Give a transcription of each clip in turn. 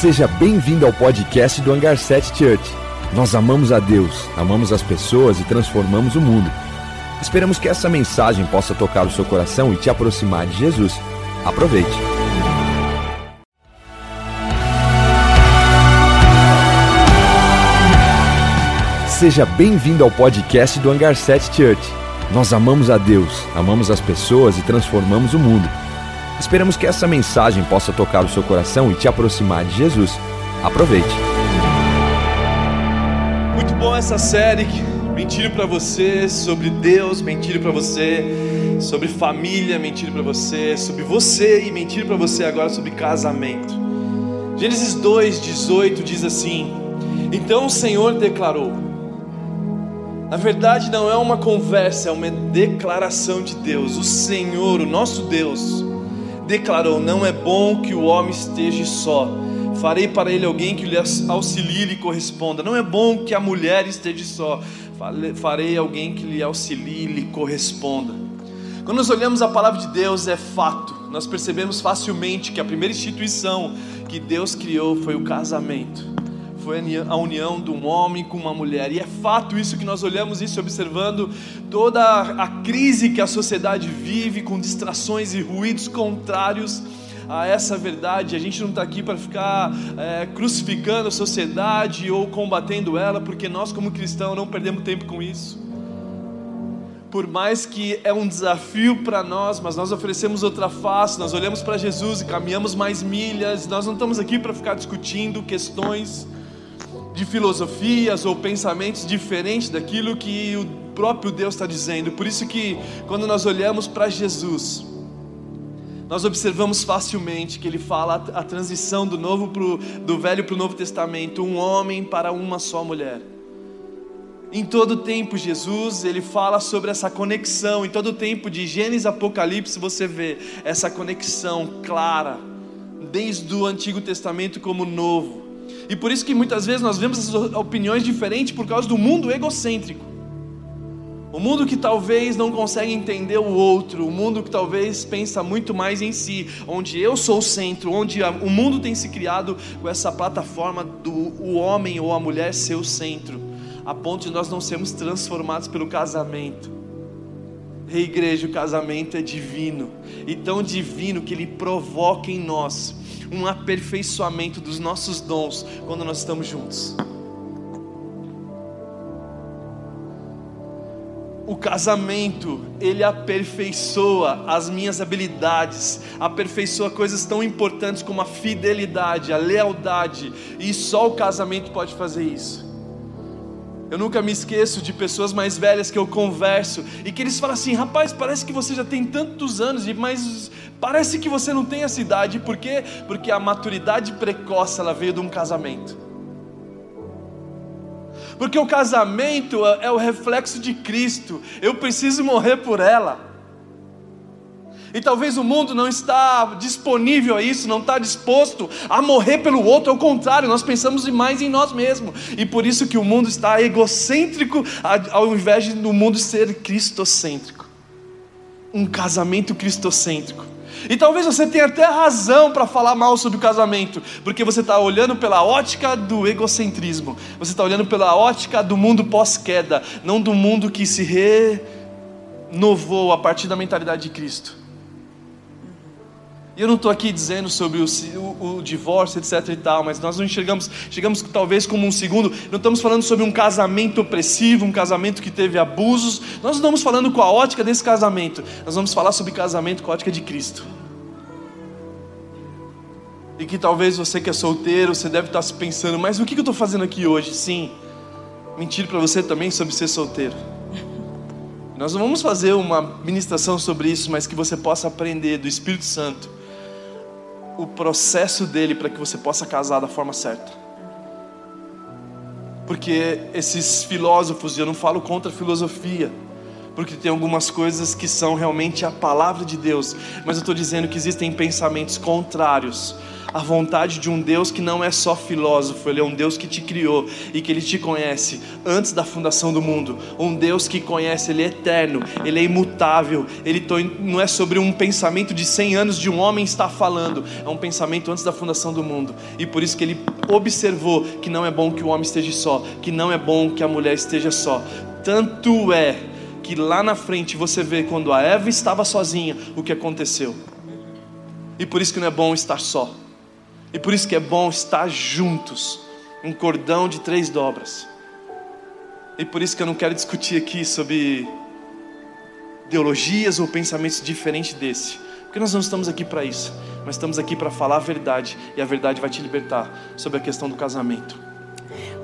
Seja bem-vindo ao podcast do Hangar 7 Church. Nós amamos a Deus, amamos as pessoas e transformamos o mundo. Esperamos que essa mensagem possa tocar o seu coração e te aproximar de Jesus. Aproveite. Seja bem-vindo ao podcast do Hangar 7 Church. Nós amamos a Deus, amamos as pessoas e transformamos o mundo. Esperamos que essa mensagem possa tocar o seu coração e te aproximar de Jesus. Aproveite. Muito bom essa série. Mentira para você sobre Deus, mentira para você sobre família, mentira para você sobre você e mentira para você agora sobre casamento. Gênesis 2:18 diz assim: Então o Senhor declarou. Na verdade, não é uma conversa, é uma declaração de Deus. O Senhor, o nosso Deus, declarou: Não é bom que o homem esteja só. Farei para ele alguém que lhe auxilie e lhe corresponda. Não é bom que a mulher esteja só. Farei alguém que lhe auxilie e lhe corresponda. Quando nós olhamos a palavra de Deus, é fato. Nós percebemos facilmente que a primeira instituição que Deus criou foi o casamento foi a união de um homem com uma mulher. E é fato isso que nós olhamos isso observando toda a crise que a sociedade vive com distrações e ruídos contrários a essa verdade. A gente não está aqui para ficar é, crucificando a sociedade ou combatendo ela, porque nós, como cristãos, não perdemos tempo com isso. Por mais que é um desafio para nós, mas nós oferecemos outra face, nós olhamos para Jesus e caminhamos mais milhas, nós não estamos aqui para ficar discutindo questões de filosofias ou pensamentos diferentes daquilo que o próprio Deus está dizendo. Por isso que quando nós olhamos para Jesus, nós observamos facilmente que ele fala a, transição do novo pro, do velho para o novo testamento, um homem para uma só mulher. Em todo tempo Jesus, ele fala sobre essa conexão, em todo tempo de Gênesis Apocalipse você vê essa conexão clara, desde o Antigo Testamento como o Novo. E por isso que muitas vezes nós vemos essas opiniões diferentes por causa do mundo egocêntrico. O mundo que talvez não consegue entender o outro, o mundo que talvez pensa muito mais em si, onde eu sou o centro, onde o mundo tem se criado com essa plataforma do o homem ou a mulher ser o centro, a ponto de nós não sermos transformados pelo casamento. Rei igreja, o casamento é divino, e tão divino que ele provoca em nós um aperfeiçoamento dos nossos dons quando nós estamos juntos. O casamento, ele aperfeiçoa as minhas habilidades, aperfeiçoa coisas tão importantes como a fidelidade, a lealdade, e só o casamento pode fazer isso. Eu nunca me esqueço de pessoas mais velhas que eu converso e que eles falam assim: rapaz, parece que você já tem tantos anos, mas parece que você não tem essa idade. Por quê? Porque a maturidade precoce ela veio de um casamento. Porque o casamento é, é o reflexo de Cristo. Eu preciso morrer por ela. E talvez o mundo não está disponível a isso, não está disposto a morrer pelo outro, ao contrário, nós pensamos mais em nós mesmos. E por isso que o mundo está egocêntrico ao invés do mundo ser cristocêntrico. Um casamento cristocêntrico. E talvez você tenha até razão para falar mal sobre o casamento, porque você está olhando pela ótica do egocentrismo, você está olhando pela ótica do mundo pós-queda, não do mundo que se renovou a partir da mentalidade de Cristo. E eu não estou aqui dizendo sobre o, o, o, divórcio, etc e tal, mas nós não enxergamos, chegamos talvez como um segundo, não estamos falando sobre um casamento opressivo, um casamento que teve abusos, nós não estamos falando com a ótica desse casamento, nós vamos falar sobre casamento com a ótica de Cristo. E que talvez você que é solteiro, você deve estar se pensando, mas o que eu estou fazendo aqui hoje? Sim, mentir para você também sobre ser solteiro. Nós não vamos fazer uma ministração sobre isso, mas que você possa aprender do Espírito Santo o processo dele para que você possa casar da forma certa. Porque esses filósofos, e eu não falo contra a filosofia, porque tem algumas coisas que são realmente a palavra de Deus, mas eu estou dizendo que existem pensamentos contrários a vontade de um Deus que não é só filósofo, Ele é um Deus que te criou e que Ele te conhece antes da fundação do mundo. Um Deus que conhece, Ele é eterno, Ele é imutável. Ele não é sobre um pensamento de 100 anos de um homem está falando, é um pensamento antes da fundação do mundo. E por isso que Ele observou que não é bom que o homem esteja só, que não é bom que a mulher esteja só. Tanto é que lá na frente você vê quando a Eva estava sozinha o que aconteceu. E por isso que não é bom estar só. E por isso que é bom estar juntos, um cordão de três dobras. E por isso que eu não quero discutir aqui sobre ideologias ou pensamentos diferentes desse, porque nós não estamos aqui para isso, mas estamos aqui para falar a verdade e a verdade vai te libertar sobre a questão do casamento.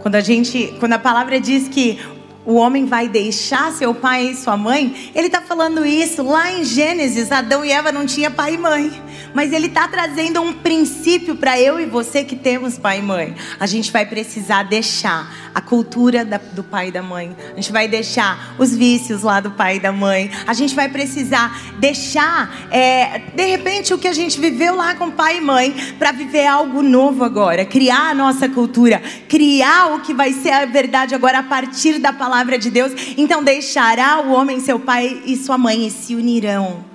Quando a gente, quando a palavra diz que o homem vai deixar seu pai e sua mãe, ele está falando isso lá em Gênesis. Adão e Eva não tinham pai e mãe. Mas ele está trazendo um princípio para eu e você que temos pai e mãe. A gente vai precisar deixar a cultura da, do pai e da mãe. A gente vai deixar os vícios lá do pai e da mãe. A gente vai precisar deixar, é, de repente, o que a gente viveu lá com pai e mãe para viver algo novo agora. Criar a nossa cultura. Criar o que vai ser a verdade agora a partir da palavra de Deus. Então, deixará o homem seu pai e sua mãe e se unirão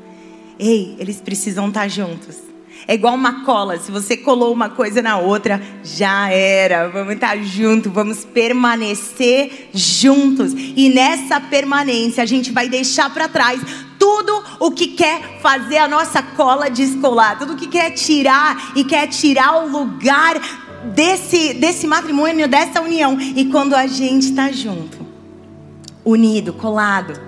Ei, eles precisam estar juntos. É igual uma cola, se você colou uma coisa na outra, já era. Vamos estar juntos, vamos permanecer juntos. E nessa permanência, a gente vai deixar para trás tudo o que quer fazer a nossa cola descolar, tudo o que quer tirar e quer tirar o lugar desse, desse matrimônio, dessa união. E quando a gente está junto, unido, colado,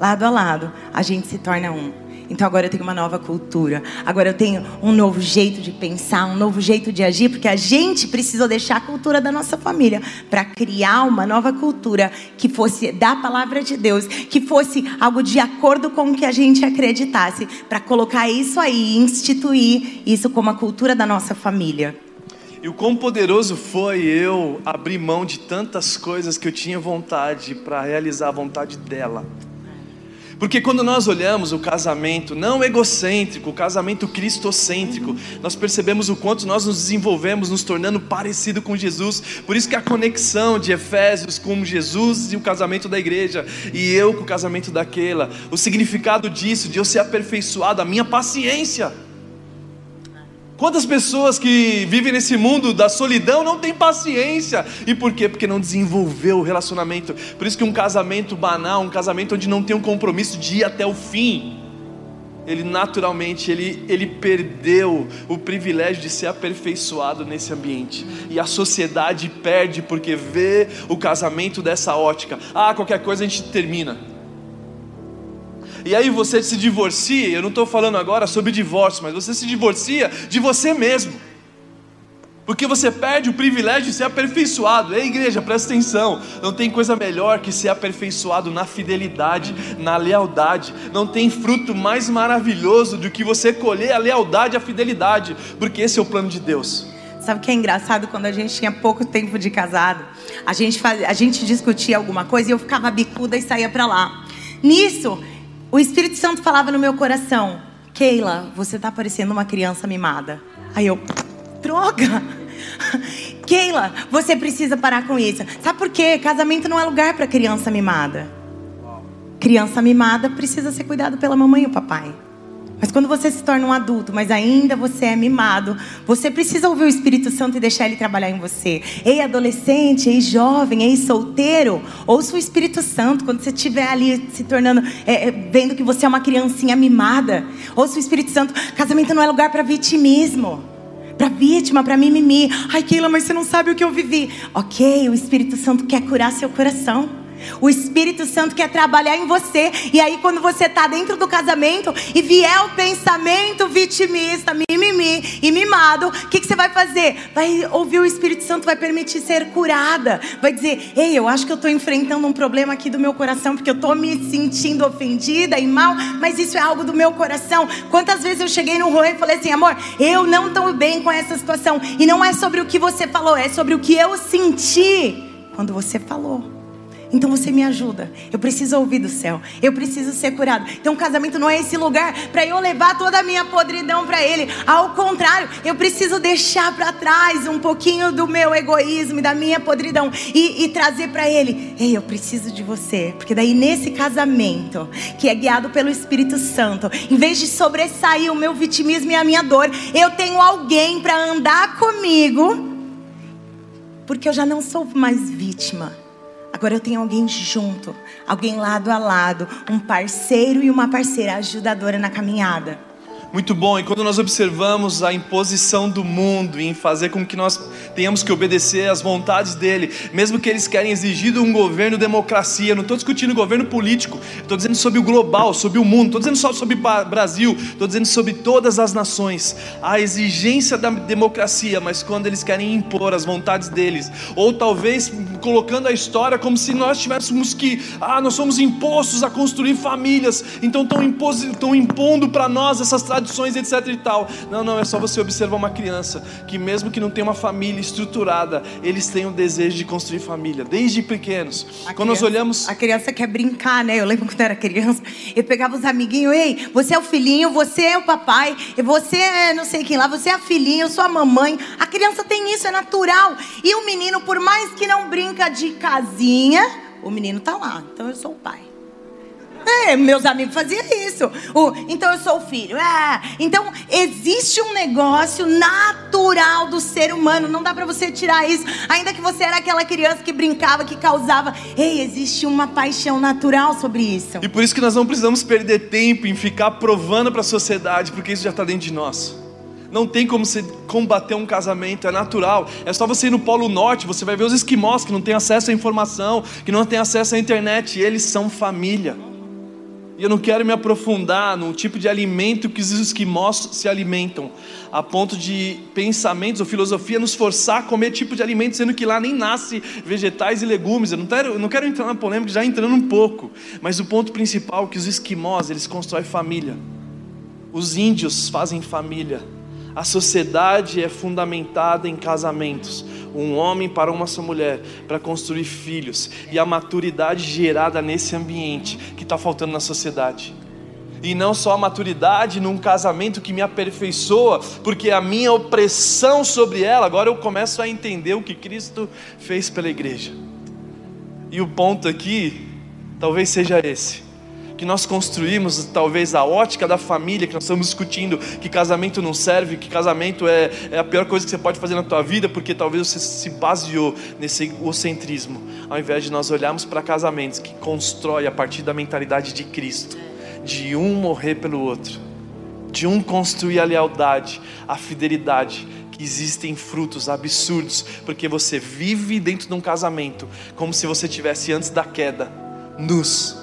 lado a lado, a gente se torna um. Então agora eu tenho uma nova cultura. Agora eu tenho um novo jeito de pensar, um novo jeito de agir, porque a gente precisou deixar a cultura da nossa família para criar uma nova cultura que fosse da palavra de Deus, que fosse algo de acordo com o que a gente acreditasse, para colocar isso aí, instituir isso como a cultura da nossa família. E o quão poderoso foi eu abrir mão de tantas coisas que eu tinha vontade para realizar a vontade dela. Porque quando nós olhamos o casamento não egocêntrico, o casamento cristocêntrico, nós percebemos o quanto nós nos desenvolvemos nos tornando parecido com Jesus. Por isso que a conexão de Efésios com Jesus e o casamento da igreja e eu com o casamento daquela, o significado disso de eu ser aperfeiçoado, a minha paciência. Quantas pessoas que vivem nesse mundo da solidão não têm paciência? E por quê? Porque não desenvolveu o relacionamento. Por isso que um casamento banal, um casamento onde não tem um compromisso de ir até o fim, ele naturalmente ele, ele perdeu o privilégio de ser aperfeiçoado nesse ambiente. E a sociedade perde porque vê o casamento dessa ótica. Ah, qualquer coisa a gente termina. E aí você se divorcia, eu não estou falando agora sobre divórcio, mas você se divorcia de você mesmo. Porque você perde o privilégio de ser aperfeiçoado. Ei, igreja, presta atenção. Não tem coisa melhor que ser aperfeiçoado na fidelidade, na lealdade. Não tem fruto mais maravilhoso do que você colher a lealdade e a fidelidade. Porque esse é o plano de Deus. Sabe o que é engraçado? Quando a gente tinha pouco tempo de casado, a gente, faz, a gente discutia alguma coisa e eu ficava bicuda e saía para lá. Nisso, o Espírito Santo falava no meu coração: Keila, você está parecendo uma criança mimada. Aí eu, droga! Keila, você precisa parar com isso. Sabe por quê? Casamento não é lugar para criança mimada. Criança mimada precisa ser cuidado pela mamãe e o papai. Mas quando você se torna um adulto, mas ainda você é mimado, você precisa ouvir o Espírito Santo e deixar ele trabalhar em você. Ei, adolescente, ei, jovem, ei, solteiro, ouça o Espírito Santo quando você estiver ali se tornando, é, é, vendo que você é uma criancinha mimada. Ouça o Espírito Santo. Casamento não é lugar para vitimismo. Para vítima, para mimimi. Ai, Keila, mas você não sabe o que eu vivi. Ok, o Espírito Santo quer curar seu coração. O Espírito Santo quer trabalhar em você. E aí, quando você está dentro do casamento e vier o pensamento vitimista, mimimi e mimado, o que, que você vai fazer? Vai ouvir o Espírito Santo, vai permitir ser curada. Vai dizer: Ei, eu acho que eu estou enfrentando um problema aqui do meu coração, porque eu estou me sentindo ofendida e mal, mas isso é algo do meu coração. Quantas vezes eu cheguei no Rui e falei assim: Amor, eu não estou bem com essa situação. E não é sobre o que você falou, é sobre o que eu senti quando você falou. Então você me ajuda. Eu preciso ouvir do céu. Eu preciso ser curado. Então o casamento não é esse lugar para eu levar toda a minha podridão para ele. Ao contrário, eu preciso deixar para trás um pouquinho do meu egoísmo e da minha podridão e, e trazer para ele. Ei, eu preciso de você, porque daí nesse casamento que é guiado pelo Espírito Santo, em vez de sobressair o meu vitimismo e a minha dor, eu tenho alguém para andar comigo, porque eu já não sou mais vítima. Agora eu tenho alguém junto, alguém lado a lado, um parceiro e uma parceira ajudadora na caminhada. Muito bom. E quando nós observamos a imposição do mundo em fazer com que nós tenhamos que obedecer às vontades dele, mesmo que eles querem exigir um governo democracia, não estou discutindo governo político, estou dizendo sobre o global, sobre o mundo, estou dizendo só sobre o Brasil, estou dizendo sobre todas as nações. A exigência da democracia, mas quando eles querem impor as vontades deles, ou talvez colocando a história como se nós tivéssemos que, ah, nós somos impostos a construir famílias, então estão impondo para nós essas tradições tradições, etc e tal. Não, não, é só você observar uma criança que mesmo que não tenha uma família estruturada, eles têm o desejo de construir família, desde pequenos. A quando criança, nós olhamos... A criança quer brincar, né? Eu lembro quando eu era criança, eu pegava os amiguinhos, ei, você é o filhinho, você é o papai, você é não sei quem lá, você é a filhinha, eu sou a mamãe. A criança tem isso, é natural. E o menino, por mais que não brinca de casinha, o menino tá lá. Então eu sou o pai. É, meus amigos faziam isso. O, então eu sou o filho. É. Então existe um negócio natural do ser humano. Não dá para você tirar isso. Ainda que você era aquela criança que brincava, que causava. Ei, existe uma paixão natural sobre isso. E por isso que nós não precisamos perder tempo em ficar provando para a sociedade, porque isso já está dentro de nós. Não tem como você combater um casamento, é natural. É só você ir no Polo Norte, você vai ver os esquimós que não têm acesso à informação, que não têm acesso à internet, eles são família. E eu não quero me aprofundar no tipo de alimento que os esquimós se alimentam, a ponto de pensamentos ou filosofia nos forçar a comer tipo de alimento, sendo que lá nem nasce vegetais e legumes. Eu não quero, eu não quero entrar na polêmica, já entrando um pouco. Mas o ponto principal é que os esquimós, eles constroem família. Os índios fazem família. A sociedade é fundamentada em casamentos um homem para uma só mulher, para construir filhos, e a maturidade gerada nesse ambiente que está faltando na sociedade. E não só a maturidade num casamento que me aperfeiçoa, porque a minha opressão sobre ela, agora eu começo a entender o que Cristo fez pela igreja. E o ponto aqui, talvez seja esse que nós construímos, talvez a ótica da família, que nós estamos discutindo, que casamento não serve, que casamento é, é a pior coisa que você pode fazer na tua vida, porque talvez você se baseou nesse egocentrismo, ao invés de nós olharmos para casamentos que constrói a partir da mentalidade de Cristo, de um morrer pelo outro, de um construir a lealdade, a fidelidade, existem frutos absurdos, porque você vive dentro de um casamento como se você tivesse antes da queda, nus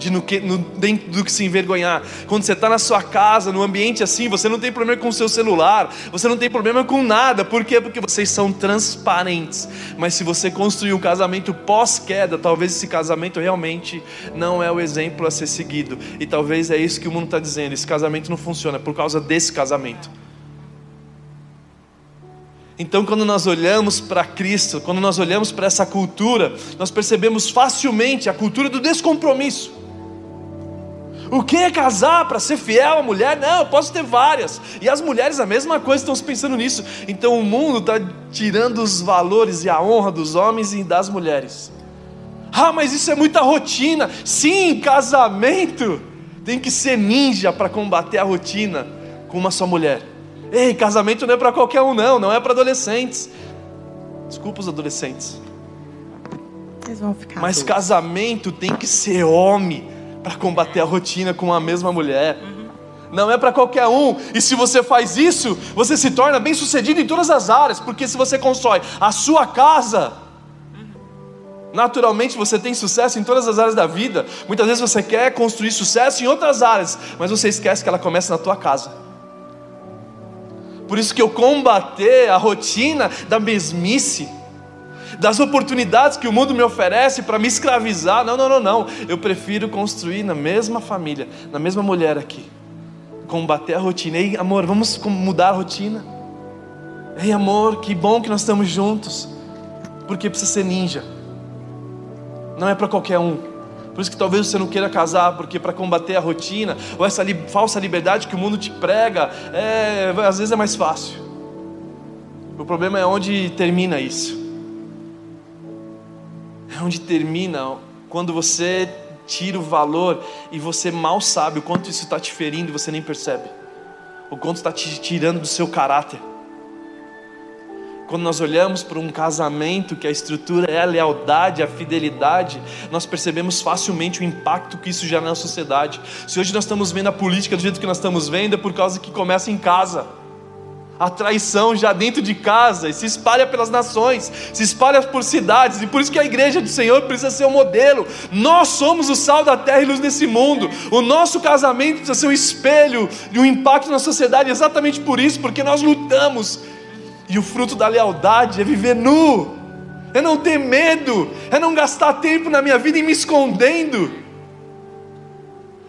de no que, no, dentro do que se envergonhar. Quando você está na sua casa, no ambiente assim, você não tem problema com o seu celular, você não tem problema com nada. Por quê? Porque vocês são transparentes. Mas se você construir um casamento pós-queda, talvez esse casamento realmente não é o exemplo a ser seguido. E talvez é isso que o mundo está dizendo: esse casamento não funciona por causa desse casamento. Então, quando nós olhamos para Cristo, quando nós olhamos para essa cultura, nós percebemos facilmente a cultura do descompromisso. O que é casar para ser fiel à mulher? Não, eu posso ter várias. E as mulheres a mesma coisa estão pensando nisso. Então o mundo está tirando os valores e a honra dos homens e das mulheres. Ah, mas isso é muita rotina. Sim, casamento tem que ser ninja para combater a rotina com uma só mulher. Ei, casamento não é para qualquer um, não, não é para adolescentes. Desculpa os adolescentes. Mas casamento tem que ser homem para combater a rotina com a mesma mulher. Não é para qualquer um. E se você faz isso, você se torna bem sucedido em todas as áreas, porque se você constrói a sua casa, naturalmente você tem sucesso em todas as áreas da vida. Muitas vezes você quer construir sucesso em outras áreas, mas você esquece que ela começa na tua casa. Por isso que eu combater a rotina da mesmice das oportunidades que o mundo me oferece para me escravizar. Não, não, não, não. Eu prefiro construir na mesma família, na mesma mulher aqui. Combater a rotina. Ei, amor, vamos mudar a rotina. Ei, amor, que bom que nós estamos juntos. Porque precisa ser ninja. não é para qualquer um. Por isso que talvez você não queira casar, porque para combater a rotina, ou essa li falsa liberdade que o mundo te prega, é, às vezes é mais fácil. O problema é onde termina isso. Onde termina quando você tira o valor e você mal sabe o quanto isso está te ferindo e você nem percebe. O quanto está te tirando do seu caráter. Quando nós olhamos para um casamento que a estrutura é a lealdade, a fidelidade, nós percebemos facilmente o impacto que isso gera na sociedade. Se hoje nós estamos vendo a política do jeito que nós estamos vendo, é por causa que começa em casa. A traição já dentro de casa e se espalha pelas nações, se espalha por cidades, e por isso que a igreja do Senhor precisa ser o um modelo. Nós somos o sal da terra e luz desse mundo. O nosso casamento precisa ser um espelho de um impacto na sociedade, exatamente por isso, porque nós lutamos e o fruto da lealdade é viver nu, é não ter medo, é não gastar tempo na minha vida e me escondendo.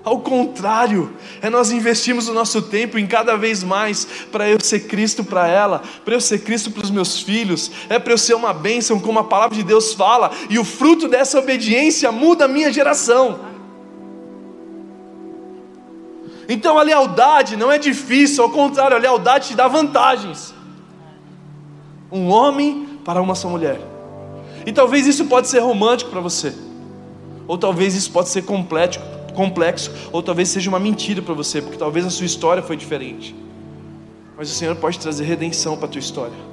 Ao contrário, é nós investirmos o nosso tempo em cada vez mais para eu ser Cristo para ela, para eu ser Cristo para os meus filhos, é para eu ser uma bênção, como a palavra de Deus fala, e o fruto dessa obediência muda a minha geração. Então a lealdade não é difícil, ao contrário, a lealdade te dá vantagens um homem para uma só mulher. E talvez isso pode ser romântico para você. Ou talvez isso pode ser complexo, complexo, ou talvez seja uma mentira para você, porque talvez a sua história foi diferente. Mas o Senhor pode trazer redenção para a tua história.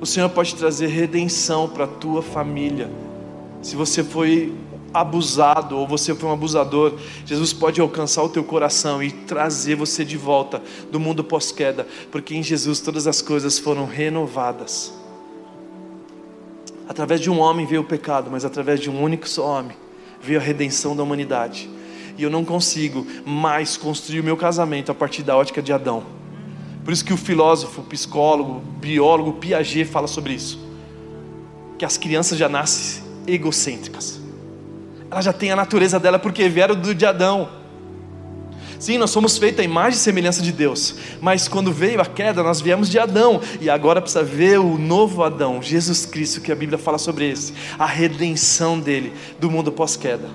O Senhor pode trazer redenção para a tua família. Se você foi abusado ou você foi um abusador, Jesus pode alcançar o teu coração e trazer você de volta do mundo pós-queda, porque em Jesus todas as coisas foram renovadas. Através de um homem veio o pecado, mas através de um único só homem veio a redenção da humanidade. E eu não consigo mais construir o meu casamento a partir da ótica de Adão. Por isso que o filósofo, psicólogo, biólogo Piaget fala sobre isso. Que as crianças já nascem egocêntricas ela já tem a natureza dela porque vieram do de Adão. Sim, nós somos feitos a imagem e semelhança de Deus, mas quando veio a queda, nós viemos de Adão, e agora precisa ver o novo Adão, Jesus Cristo, que a Bíblia fala sobre esse, a redenção dele do mundo pós-queda.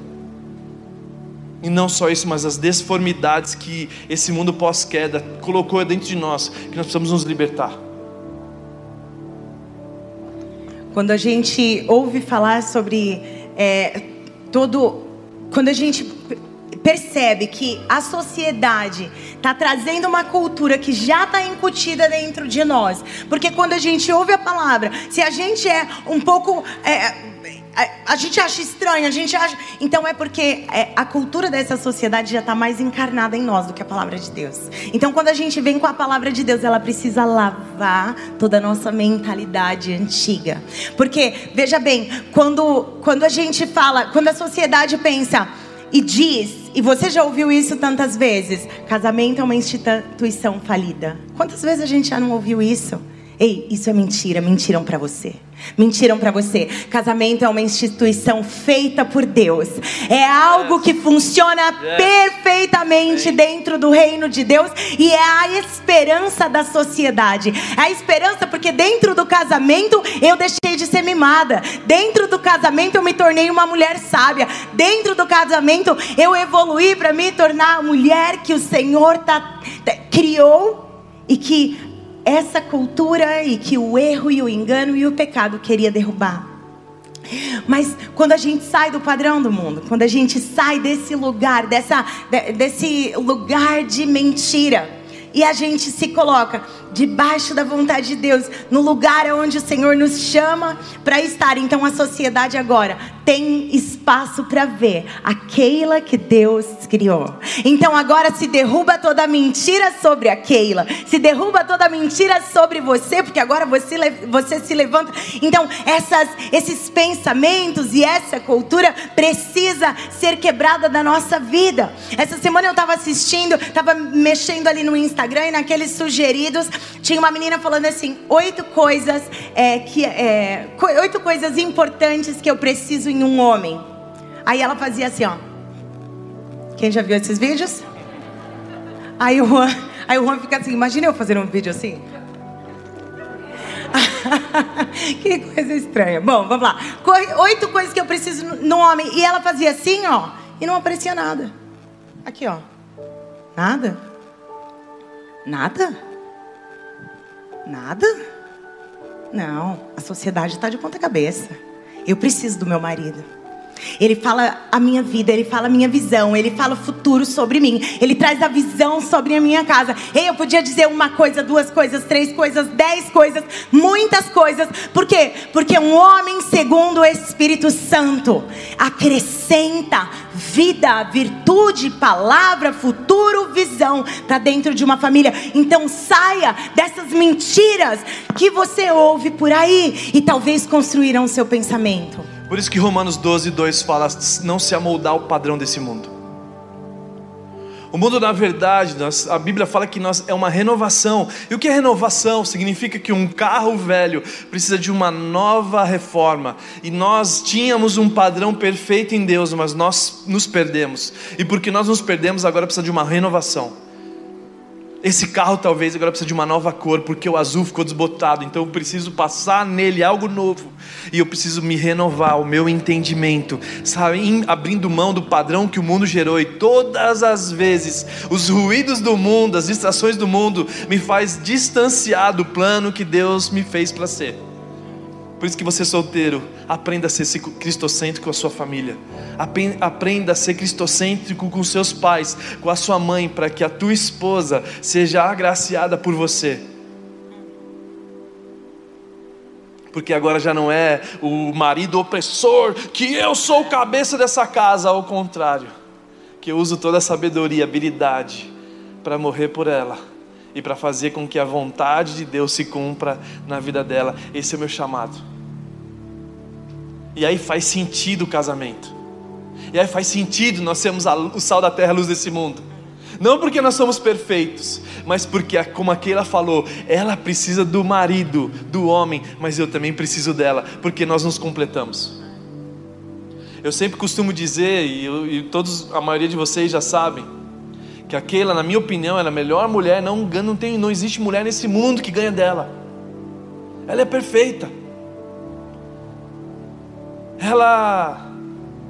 E não só isso, mas as desformidades que esse mundo pós-queda colocou dentro de nós, que nós precisamos nos libertar. Quando a gente ouve falar sobre é, todo quando a gente percebe que a sociedade está trazendo uma cultura que já está incutida dentro de nós, porque quando a gente ouve a palavra, se a gente é um pouco é, a, a, gente acha estranho, a gente acha. Então é porque é, a cultura dessa sociedade já está mais encarnada em nós do que a palavra de Deus. Então quando a gente vem com a palavra de Deus, ela precisa lavar toda a nossa mentalidade antiga. Porque, veja bem, quando, quando a gente fala, quando a sociedade pensa e diz, e você já ouviu isso tantas vezes: casamento é uma instituição falida. Quantas vezes a gente já não ouviu isso? Ei, isso é mentira, mentiram para você. Mentiram para você. Casamento é uma instituição feita por Deus. É algo que funciona perfeitamente dentro do reino de Deus e é a esperança da sociedade. É a esperança porque dentro do casamento eu deixei de ser mimada. Dentro do casamento eu me tornei uma mulher sábia. Dentro do casamento eu evoluí para me tornar a mulher que o Senhor tá, criou e que essa cultura e que o erro e o engano e o pecado queria derrubar. Mas quando a gente sai do padrão do mundo, quando a gente sai desse lugar, dessa, desse lugar de mentira, e a gente se coloca debaixo da vontade de Deus, no lugar onde o Senhor nos chama para estar. Então a sociedade agora tem espaço para ver a Keila que Deus criou. Então agora se derruba toda mentira sobre a Keila, se derruba toda mentira sobre você, porque agora você, você se levanta. Então essas, esses pensamentos e essa cultura precisa ser quebrada da nossa vida. Essa semana eu estava assistindo, estava mexendo ali no Instagram e naqueles sugeridos tinha uma menina falando assim: oito coisas é, que é, oito coisas importantes que eu preciso em um homem. Aí ela fazia assim, ó. Quem já viu esses vídeos? Aí o Juan, aí o Juan fica assim: imagina eu fazer um vídeo assim. que coisa estranha. Bom, vamos lá. Oito coisas que eu preciso no homem. E ela fazia assim, ó, e não aparecia nada. Aqui, ó. Nada. Nada. Nada. Não, a sociedade está de ponta cabeça. Eu preciso do meu marido. Ele fala a minha vida, ele fala a minha visão, ele fala o futuro sobre mim, ele traz a visão sobre a minha casa. Ei, eu podia dizer uma coisa, duas coisas, três coisas, dez coisas, muitas coisas. Por quê? Porque um homem segundo o Espírito Santo acrescenta vida, virtude, palavra, futuro, visão para dentro de uma família. Então saia dessas mentiras que você ouve por aí e talvez construirão seu pensamento. Por isso que Romanos 12, 2 fala: não se amoldar ao padrão desse mundo. O mundo, na verdade, nós, a Bíblia fala que nós, é uma renovação. E o que é renovação? Significa que um carro velho precisa de uma nova reforma. E nós tínhamos um padrão perfeito em Deus, mas nós nos perdemos. E porque nós nos perdemos, agora precisa de uma renovação. Esse carro talvez agora precisa de uma nova cor, porque o azul ficou desbotado, então eu preciso passar nele algo novo. E eu preciso me renovar, o meu entendimento, sabe? Abrindo mão do padrão que o mundo gerou. E todas as vezes, os ruídos do mundo, as distrações do mundo, me faz distanciar do plano que Deus me fez para ser. Por isso que você solteiro, aprenda a ser cristocêntrico com a sua família. Aprenda a ser cristocêntrico com seus pais, com a sua mãe, para que a tua esposa seja agraciada por você. Porque agora já não é o marido opressor, que eu sou o cabeça dessa casa, ao contrário, que eu uso toda a sabedoria, habilidade para morrer por ela e para fazer com que a vontade de Deus se cumpra na vida dela. Esse é o meu chamado. E aí faz sentido o casamento. E aí faz sentido nós sermos o sal da terra, a luz desse mundo. Não porque nós somos perfeitos, mas porque, como a Keila falou, ela precisa do marido, do homem, mas eu também preciso dela, porque nós nos completamos. Eu sempre costumo dizer, e, eu, e todos, a maioria de vocês já sabem, que aquela, na minha opinião, ela é a melhor mulher, não, não, tem, não existe mulher nesse mundo que ganha dela. Ela é perfeita. Ela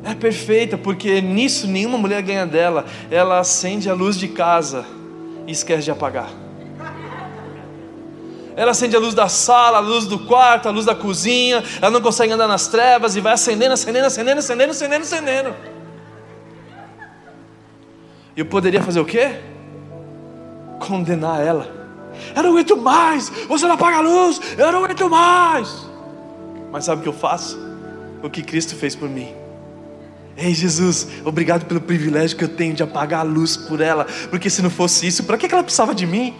é perfeita, porque nisso nenhuma mulher ganha dela. Ela acende a luz de casa e esquece de apagar. Ela acende a luz da sala, a luz do quarto, a luz da cozinha. Ela não consegue andar nas trevas e vai acendendo, acendendo, acendendo, acendendo, acendendo, acendendo. Eu poderia fazer o quê? Condenar ela. Eu não aguento mais. Você não apaga a luz. Eu não aguento mais. Mas sabe o que eu faço? O que Cristo fez por mim. Ei Jesus, obrigado pelo privilégio que eu tenho de apagar a luz por ela, porque se não fosse isso, para que ela precisava de mim?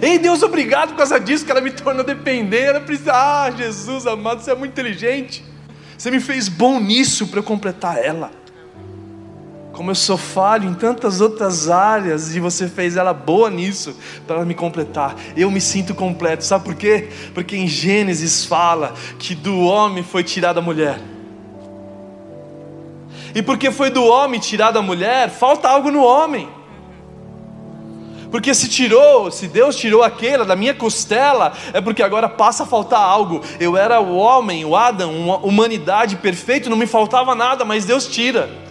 Ei Deus, obrigado por causa disso que ela me tornou dependente. Precisa, ah, Jesus amado, você é muito inteligente. Você me fez bom nisso para eu completar ela. Como eu sou falho em tantas outras áreas e você fez ela boa nisso para me completar. Eu me sinto completo. Sabe por quê? Porque em Gênesis fala que do homem foi tirada a mulher. E porque foi do homem tirada a mulher, falta algo no homem. Porque se tirou, se Deus tirou aquela da minha costela, é porque agora passa a faltar algo. Eu era o homem, o Adão, uma humanidade perfeito, não me faltava nada, mas Deus tira.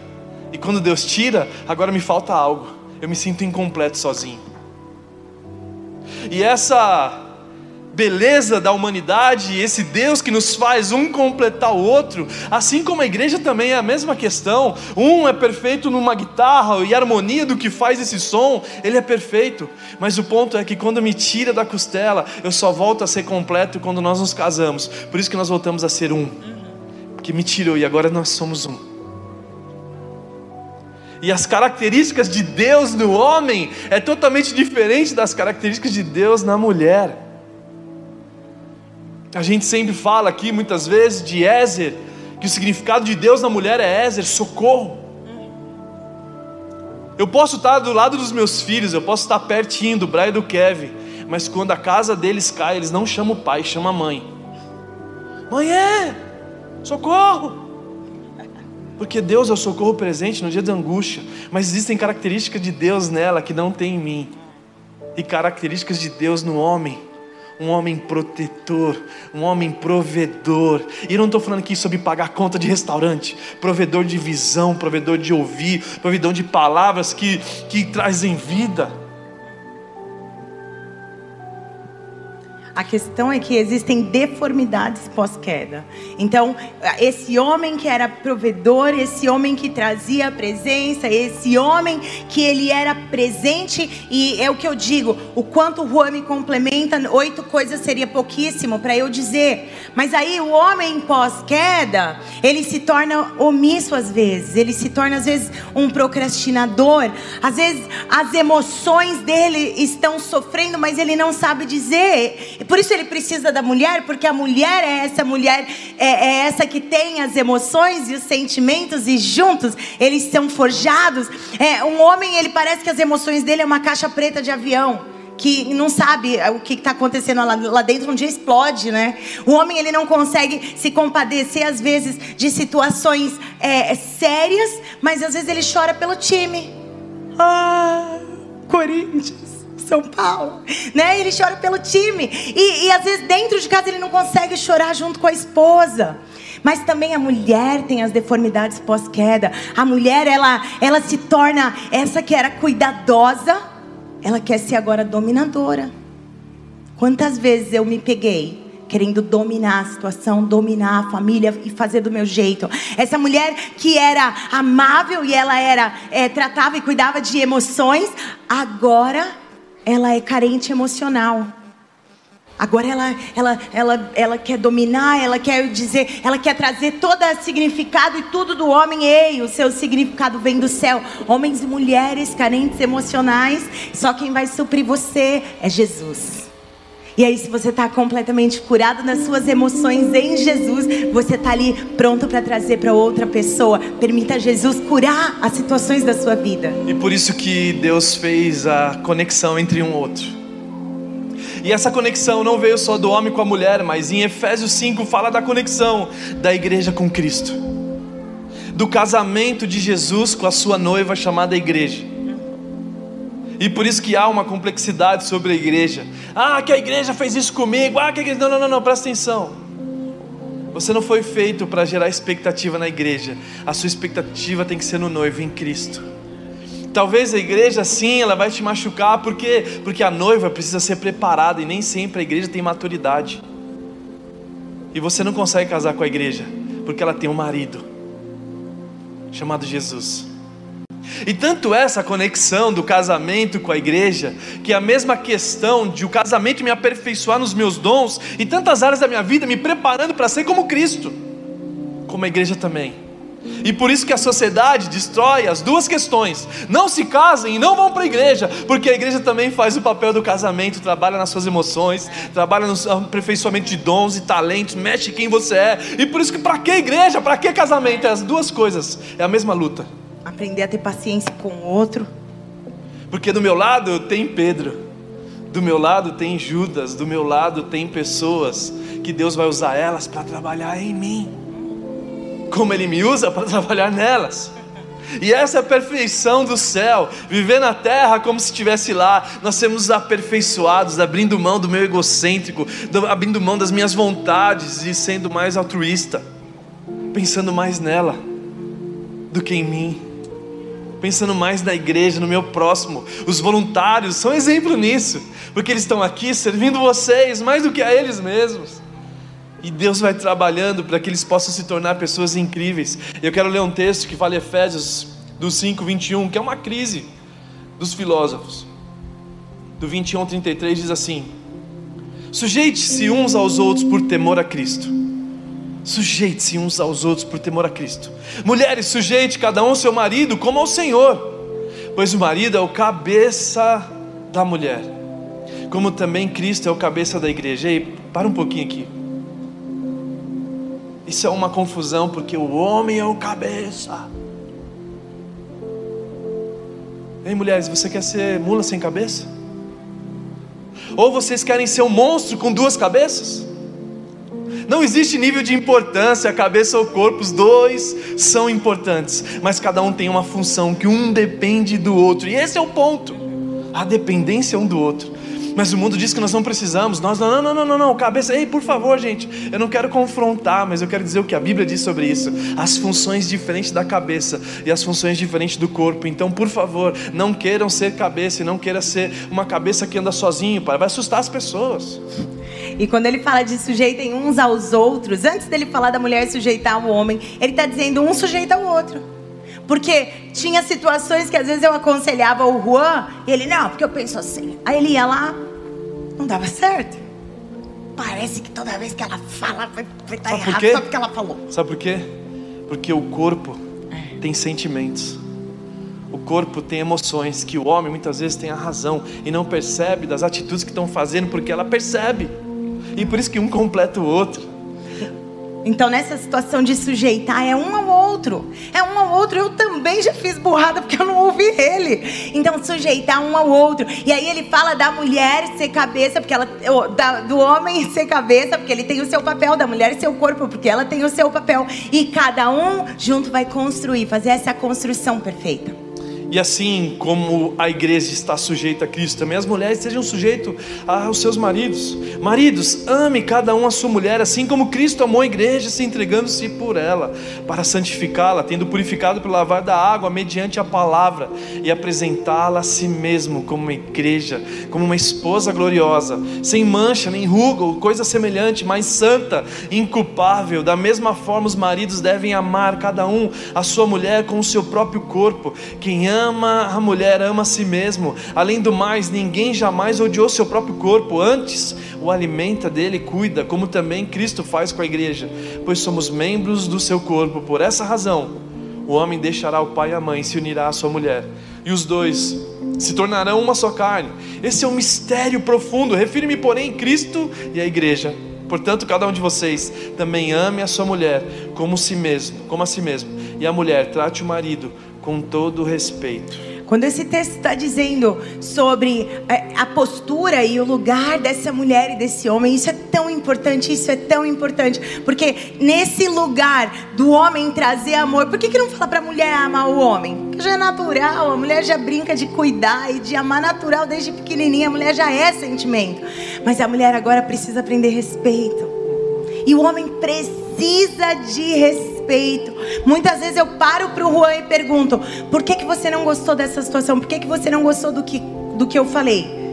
E quando Deus tira, agora me falta algo. Eu me sinto incompleto sozinho. E essa beleza da humanidade, esse Deus que nos faz um completar o outro, assim como a igreja também é a mesma questão. Um é perfeito numa guitarra e harmonia do que faz esse som, ele é perfeito. Mas o ponto é que quando me tira da costela, eu só volto a ser completo quando nós nos casamos. Por isso que nós voltamos a ser um. Que me tirou e agora nós somos um e as características de Deus no homem é totalmente diferente das características de Deus na mulher. A gente sempre fala aqui muitas vezes de Ézer, que o significado de Deus na mulher é Ézer, socorro. Eu posso estar do lado dos meus filhos, eu posso estar pertinho do Brian e do Kevin, mas quando a casa deles cai, eles não chamam o pai, chamam a mãe. Mãe é, socorro. Porque Deus é o socorro presente no dia da angústia, mas existem características de Deus nela que não tem em mim, e características de Deus no homem. um homem protetor, um homem provedor. E não estou falando aqui sobre pagar conta de restaurante, provedor de visão, provedor de ouvir, provedor de palavras que, que trazem vida. A questão é que existem deformidades pós-queda. Então, esse homem que era provedor, esse homem que trazia a presença, esse homem que ele era presente, e é o que eu digo: o quanto o Juan me complementa, oito coisas seria pouquíssimo para eu dizer. Mas aí o homem pós-queda, ele se torna omisso às vezes, ele se torna às vezes um procrastinador, às vezes as emoções dele estão sofrendo, mas ele não sabe dizer por isso ele precisa da mulher, porque a mulher é essa mulher, é, é essa que tem as emoções e os sentimentos, e juntos eles são forjados. É, um homem, ele parece que as emoções dele é uma caixa preta de avião que não sabe o que está acontecendo lá, lá, dentro, um dia explode, né? O homem ele não consegue se compadecer às vezes de situações é, sérias, mas às vezes ele chora pelo time. Ah, Corinthians. São Paulo, né? Ele chora pelo time e, e às vezes dentro de casa ele não consegue chorar junto com a esposa. Mas também a mulher tem as deformidades pós-queda. A mulher ela ela se torna essa que era cuidadosa, ela quer ser agora dominadora. Quantas vezes eu me peguei querendo dominar a situação, dominar a família e fazer do meu jeito. Essa mulher que era amável e ela era é, tratava e cuidava de emoções, agora ela é carente emocional. Agora ela, ela, ela, ela quer dominar, ela quer dizer, ela quer trazer todo o significado e tudo do homem. Ei, o seu significado vem do céu. Homens e mulheres carentes emocionais, só quem vai suprir você é Jesus. E aí, se você está completamente curado nas suas emoções em Jesus, você está ali pronto para trazer para outra pessoa. Permita Jesus curar as situações da sua vida. E por isso que Deus fez a conexão entre um outro. E essa conexão não veio só do homem com a mulher, mas em Efésios 5 fala da conexão da igreja com Cristo. Do casamento de Jesus com a sua noiva chamada igreja. E por isso que há uma complexidade sobre a igreja. Ah, que a igreja fez isso comigo. Ah, que a igreja. Não, não, não, não, presta atenção. Você não foi feito para gerar expectativa na igreja. A sua expectativa tem que ser no noivo, em Cristo. Talvez a igreja sim, ela vai te machucar, por quê? Porque a noiva precisa ser preparada e nem sempre a igreja tem maturidade. E você não consegue casar com a igreja, porque ela tem um marido chamado Jesus. E tanto essa conexão do casamento com a igreja, que é a mesma questão de o casamento me aperfeiçoar nos meus dons e tantas áreas da minha vida me preparando para ser como Cristo, como a igreja também. E por isso que a sociedade destrói as duas questões. Não se casem e não vão para a igreja, porque a igreja também faz o papel do casamento, trabalha nas suas emoções, trabalha no aperfeiçoamento de dons e talentos, mexe quem você é. E por isso que para que igreja? Para que casamento? É as duas coisas, é a mesma luta. Aprender a ter paciência com o outro. Porque do meu lado tem Pedro, do meu lado tem Judas, do meu lado tem pessoas que Deus vai usar elas para trabalhar em mim, como Ele me usa para trabalhar nelas. E essa é a perfeição do céu, viver na terra como se estivesse lá. Nós sermos aperfeiçoados, abrindo mão do meu egocêntrico, abrindo mão das minhas vontades e sendo mais altruísta, pensando mais nela do que em mim pensando mais na igreja, no meu próximo. Os voluntários são exemplo nisso, porque eles estão aqui servindo vocês mais do que a eles mesmos. E Deus vai trabalhando para que eles possam se tornar pessoas incríveis. Eu quero ler um texto que fala Efésios do 5, 21, que é uma crise dos filósofos. Do 21 ao 33 diz assim: Sujeite-se uns aos outros por temor a Cristo Sujeite-se uns aos outros por temor a Cristo. Mulheres, sujeite cada um seu marido como ao Senhor, pois o marido é o cabeça da mulher, como também Cristo é o cabeça da igreja. E para um pouquinho aqui. Isso é uma confusão porque o homem é o cabeça. Ei, mulheres, você quer ser mula sem cabeça? Ou vocês querem ser um monstro com duas cabeças? Não existe nível de importância, a cabeça ou o corpo, os dois são importantes, mas cada um tem uma função que um depende do outro, e esse é o ponto, a dependência um do outro. Mas o mundo diz que nós não precisamos. Nós não, não, não, não, não, cabeça. Ei, por favor, gente, eu não quero confrontar, mas eu quero dizer o que a Bíblia diz sobre isso. As funções diferentes da cabeça e as funções diferentes do corpo. Então, por favor, não queiram ser cabeça e não queira ser uma cabeça que anda sozinho, pai. Vai assustar as pessoas. E quando ele fala de sujeitem uns aos outros, antes dele falar da mulher sujeitar o homem, ele está dizendo um sujeita ao outro. Porque tinha situações que às vezes eu aconselhava o Juan e ele, não, porque eu penso assim. Aí ele ia lá, não dava certo. Parece que toda vez que ela fala vai estar tá errado só porque ela falou. Sabe por quê? Porque o corpo é. tem sentimentos. O corpo tem emoções que o homem muitas vezes tem a razão e não percebe das atitudes que estão fazendo porque ela percebe. E por isso que um completa o outro. Então, nessa situação de sujeitar, é um ao outro. É um ao outro. Eu também já fiz burrada porque eu não ouvi ele. Então, sujeitar um ao outro. E aí ele fala da mulher ser cabeça, porque ela. Da, do homem ser cabeça, porque ele tem o seu papel, da mulher seu corpo, porque ela tem o seu papel. E cada um junto vai construir, fazer essa construção perfeita. E assim como a igreja está sujeita a Cristo, também as mulheres sejam sujeitas aos seus maridos. Maridos, ame cada um a sua mulher, assim como Cristo amou a igreja, se entregando-se por ela, para santificá-la, tendo purificado pelo lavar da água, mediante a palavra, e apresentá-la a si mesmo como uma igreja, como uma esposa gloriosa, sem mancha, nem ruga, ou coisa semelhante, mas santa, inculpável. Da mesma forma, os maridos devem amar cada um a sua mulher com o seu próprio corpo. Quem ama ama a mulher, ama a si mesmo. Além do mais, ninguém jamais odiou seu próprio corpo, antes o alimenta dele e cuida, como também Cristo faz com a igreja, pois somos membros do seu corpo. Por essa razão, o homem deixará o pai e a mãe e se unirá à sua mulher, e os dois se tornarão uma só carne. Esse é um mistério profundo. Refiro-me, porém, Cristo e a igreja. Portanto, cada um de vocês também ame a sua mulher como si mesmo, como a si mesmo, e a mulher trate o marido com todo respeito. Quando esse texto está dizendo sobre é, a postura e o lugar dessa mulher e desse homem, isso é tão importante, isso é tão importante, porque nesse lugar do homem trazer amor, por que, que não fala para a mulher amar o homem? Porque já é natural, a mulher já brinca de cuidar e de amar natural desde pequenininha, a mulher já é sentimento, mas a mulher agora precisa aprender respeito, e o homem precisa de respeito respeito. Muitas vezes eu paro para o Juan e pergunto: por que, que você não gostou dessa situação? Por que, que você não gostou do que, do que eu falei?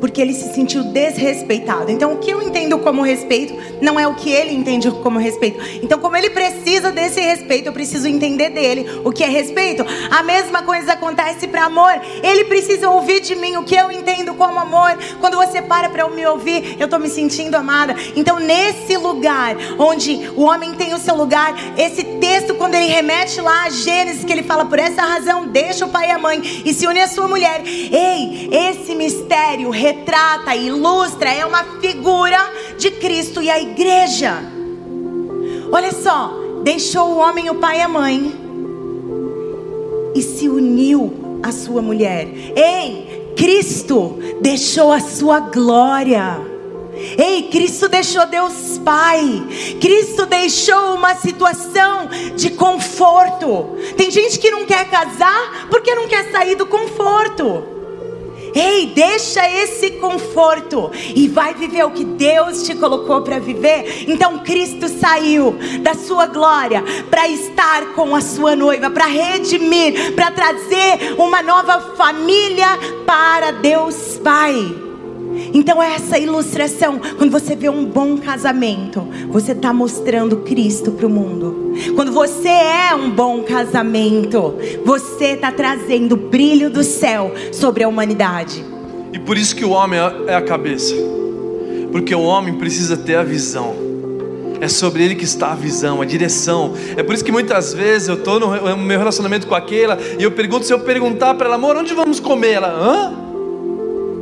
Porque ele se sentiu desrespeitado. Então, o que eu entendo como respeito não é o que ele entende como respeito. Então, como ele precisa desse respeito, eu preciso entender dele o que é respeito. A mesma coisa acontece para amor. Ele precisa ouvir de mim o que eu entendo como amor. Quando você para para me ouvir, eu estou me sentindo amada. Então, nesse lugar onde o homem tem o seu lugar, esse texto, quando ele remete lá a Gênesis, que ele fala por essa razão, deixa o pai e a mãe e se une à sua mulher. Ei, esse mistério retrata, ilustra, é uma figura de Cristo e a igreja. Olha só, deixou o homem, o pai e a mãe e se uniu à sua mulher. Ei, Cristo deixou a sua glória. Ei, Cristo deixou Deus Pai. Cristo deixou uma situação de conforto. Tem gente que não quer casar porque não quer sair do conforto. Ei, deixa esse conforto e vai viver o que Deus te colocou para viver. Então Cristo saiu da sua glória para estar com a sua noiva, para redimir, para trazer uma nova família para Deus Pai. Então, essa ilustração, quando você vê um bom casamento, você está mostrando Cristo para o mundo. Quando você é um bom casamento, você está trazendo o brilho do céu sobre a humanidade. E por isso que o homem é a cabeça, porque o homem precisa ter a visão. É sobre ele que está a visão, a direção. É por isso que muitas vezes eu estou no meu relacionamento com aquela e eu pergunto se eu perguntar para ela, amor, onde vamos comer? Ela, hã?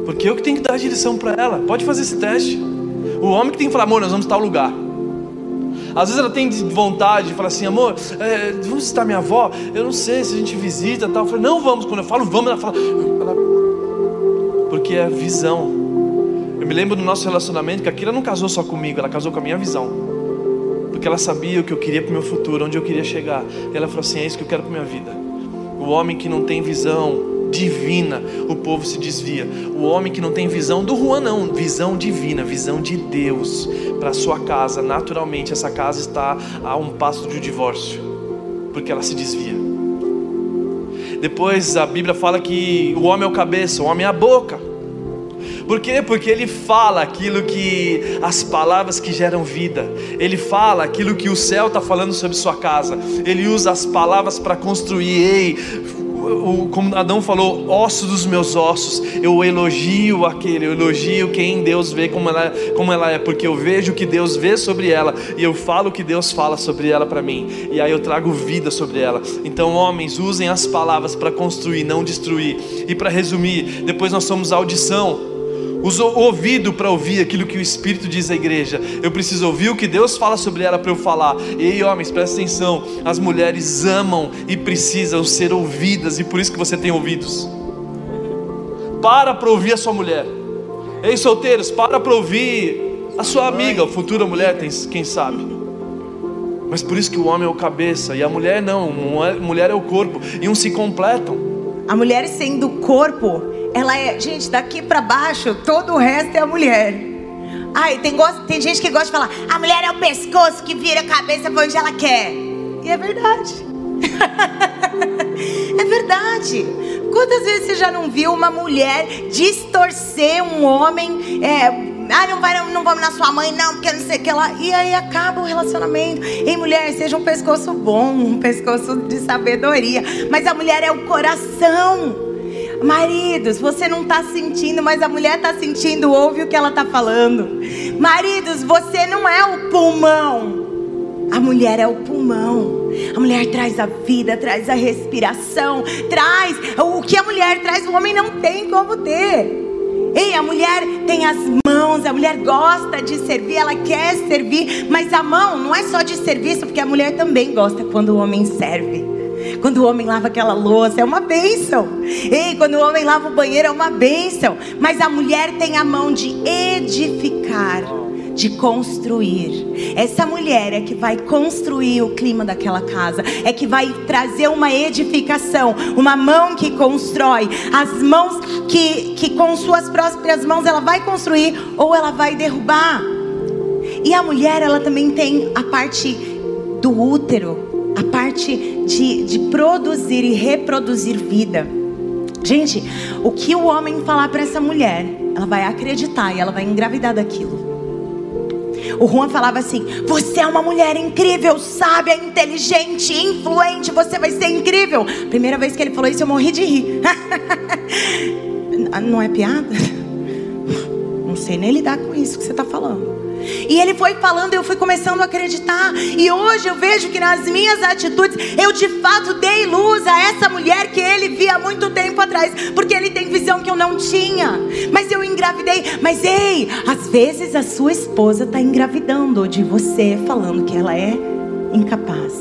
Porque eu que tenho que dar a direção para ela. Pode fazer esse teste. O homem que tem que falar, amor, nós vamos tal lugar. Às vezes ela tem vontade de falar assim, amor, é, vamos visitar minha avó? Eu não sei se a gente visita tal. Eu falei, não vamos. Quando eu falo vamos, ela fala. Ela... Porque é visão. Eu me lembro do nosso relacionamento que aquilo não casou só comigo, ela casou com a minha visão. Porque ela sabia o que eu queria para o meu futuro, onde eu queria chegar. E ela falou assim: é isso que eu quero para minha vida. O homem que não tem visão, divina, o povo se desvia. O homem que não tem visão do Juan, não, visão divina, visão de Deus para sua casa. Naturalmente, essa casa está a um passo de um divórcio, porque ela se desvia. Depois a Bíblia fala que o homem é o cabeça, o homem é a boca. Por quê? Porque ele fala aquilo que as palavras que geram vida. Ele fala aquilo que o céu está falando sobre sua casa. Ele usa as palavras para construir. Ei, o, como Adão falou, osso dos meus ossos, eu elogio aquele, eu elogio quem Deus vê como ela, como ela é, porque eu vejo o que Deus vê sobre ela e eu falo o que Deus fala sobre ela para mim, e aí eu trago vida sobre ela. Então, homens, usem as palavras para construir, não destruir. E para resumir, depois nós somos audição O ouvido para ouvir aquilo que o Espírito diz à igreja. Eu preciso ouvir o que Deus fala sobre ela para eu falar. E aí, homens, presta atenção. As mulheres amam e precisam ser ouvidas, e por isso que você tem ouvidos. Para para ouvir a sua mulher. Ei, solteiros, para para ouvir a sua amiga, a futura mulher, quem sabe. Mas por isso que o homem é o cabeça e a mulher não. A mulher é o corpo e uns se completam. A mulher sendo corpo ela é, gente, daqui para baixo, todo o resto é a mulher. Ai, tem, tem gente que gosta de falar, a mulher é o pescoço que vira a cabeça para onde ela quer. E é verdade. é verdade. Quantas vezes você já não viu uma mulher distorcer um homem? É, ah, não, vai, não, vamos na sua mãe, não, porque não sei o que lá. E aí acaba o relacionamento. Ei, mulher, seja um pescoço bom, um pescoço de sabedoria. Mas a mulher é o coração. Maridos, você não está sentindo, mas a mulher está sentindo, ouve o que ela está falando. Maridos, você não é o pulmão. A mulher é o pulmão. A mulher traz a vida, traz a respiração, traz o que a mulher traz, o homem não tem como ter. Ei, a mulher tem as mãos, a mulher gosta de servir, ela quer servir, mas a mão não é só de serviço, porque a mulher também gosta quando o homem serve. Quando o homem lava aquela louça, é uma bênção. Ei, quando o homem lava o banheiro, é uma bênção. Mas a mulher tem a mão de edificar, de construir. Essa mulher é que vai construir o clima daquela casa, é que vai trazer uma edificação, uma mão que constrói, as mãos que, que com suas próprias mãos ela vai construir ou ela vai derrubar. E a mulher, ela também tem a parte do útero, a parte de, de produzir e reproduzir vida. Gente, o que o homem falar para essa mulher, ela vai acreditar e ela vai engravidar daquilo. O Juan falava assim: Você é uma mulher incrível, sábia, inteligente, influente, você vai ser incrível. Primeira vez que ele falou isso, eu morri de rir. Não é piada? Não sei nem lidar com isso que você está falando. E ele foi falando, eu fui começando a acreditar. E hoje eu vejo que nas minhas atitudes eu de fato dei luz a essa mulher que ele via há muito tempo atrás, porque ele tem visão que eu não tinha. Mas eu engravidei. Mas ei, às vezes a sua esposa está engravidando de você, falando que ela é incapaz,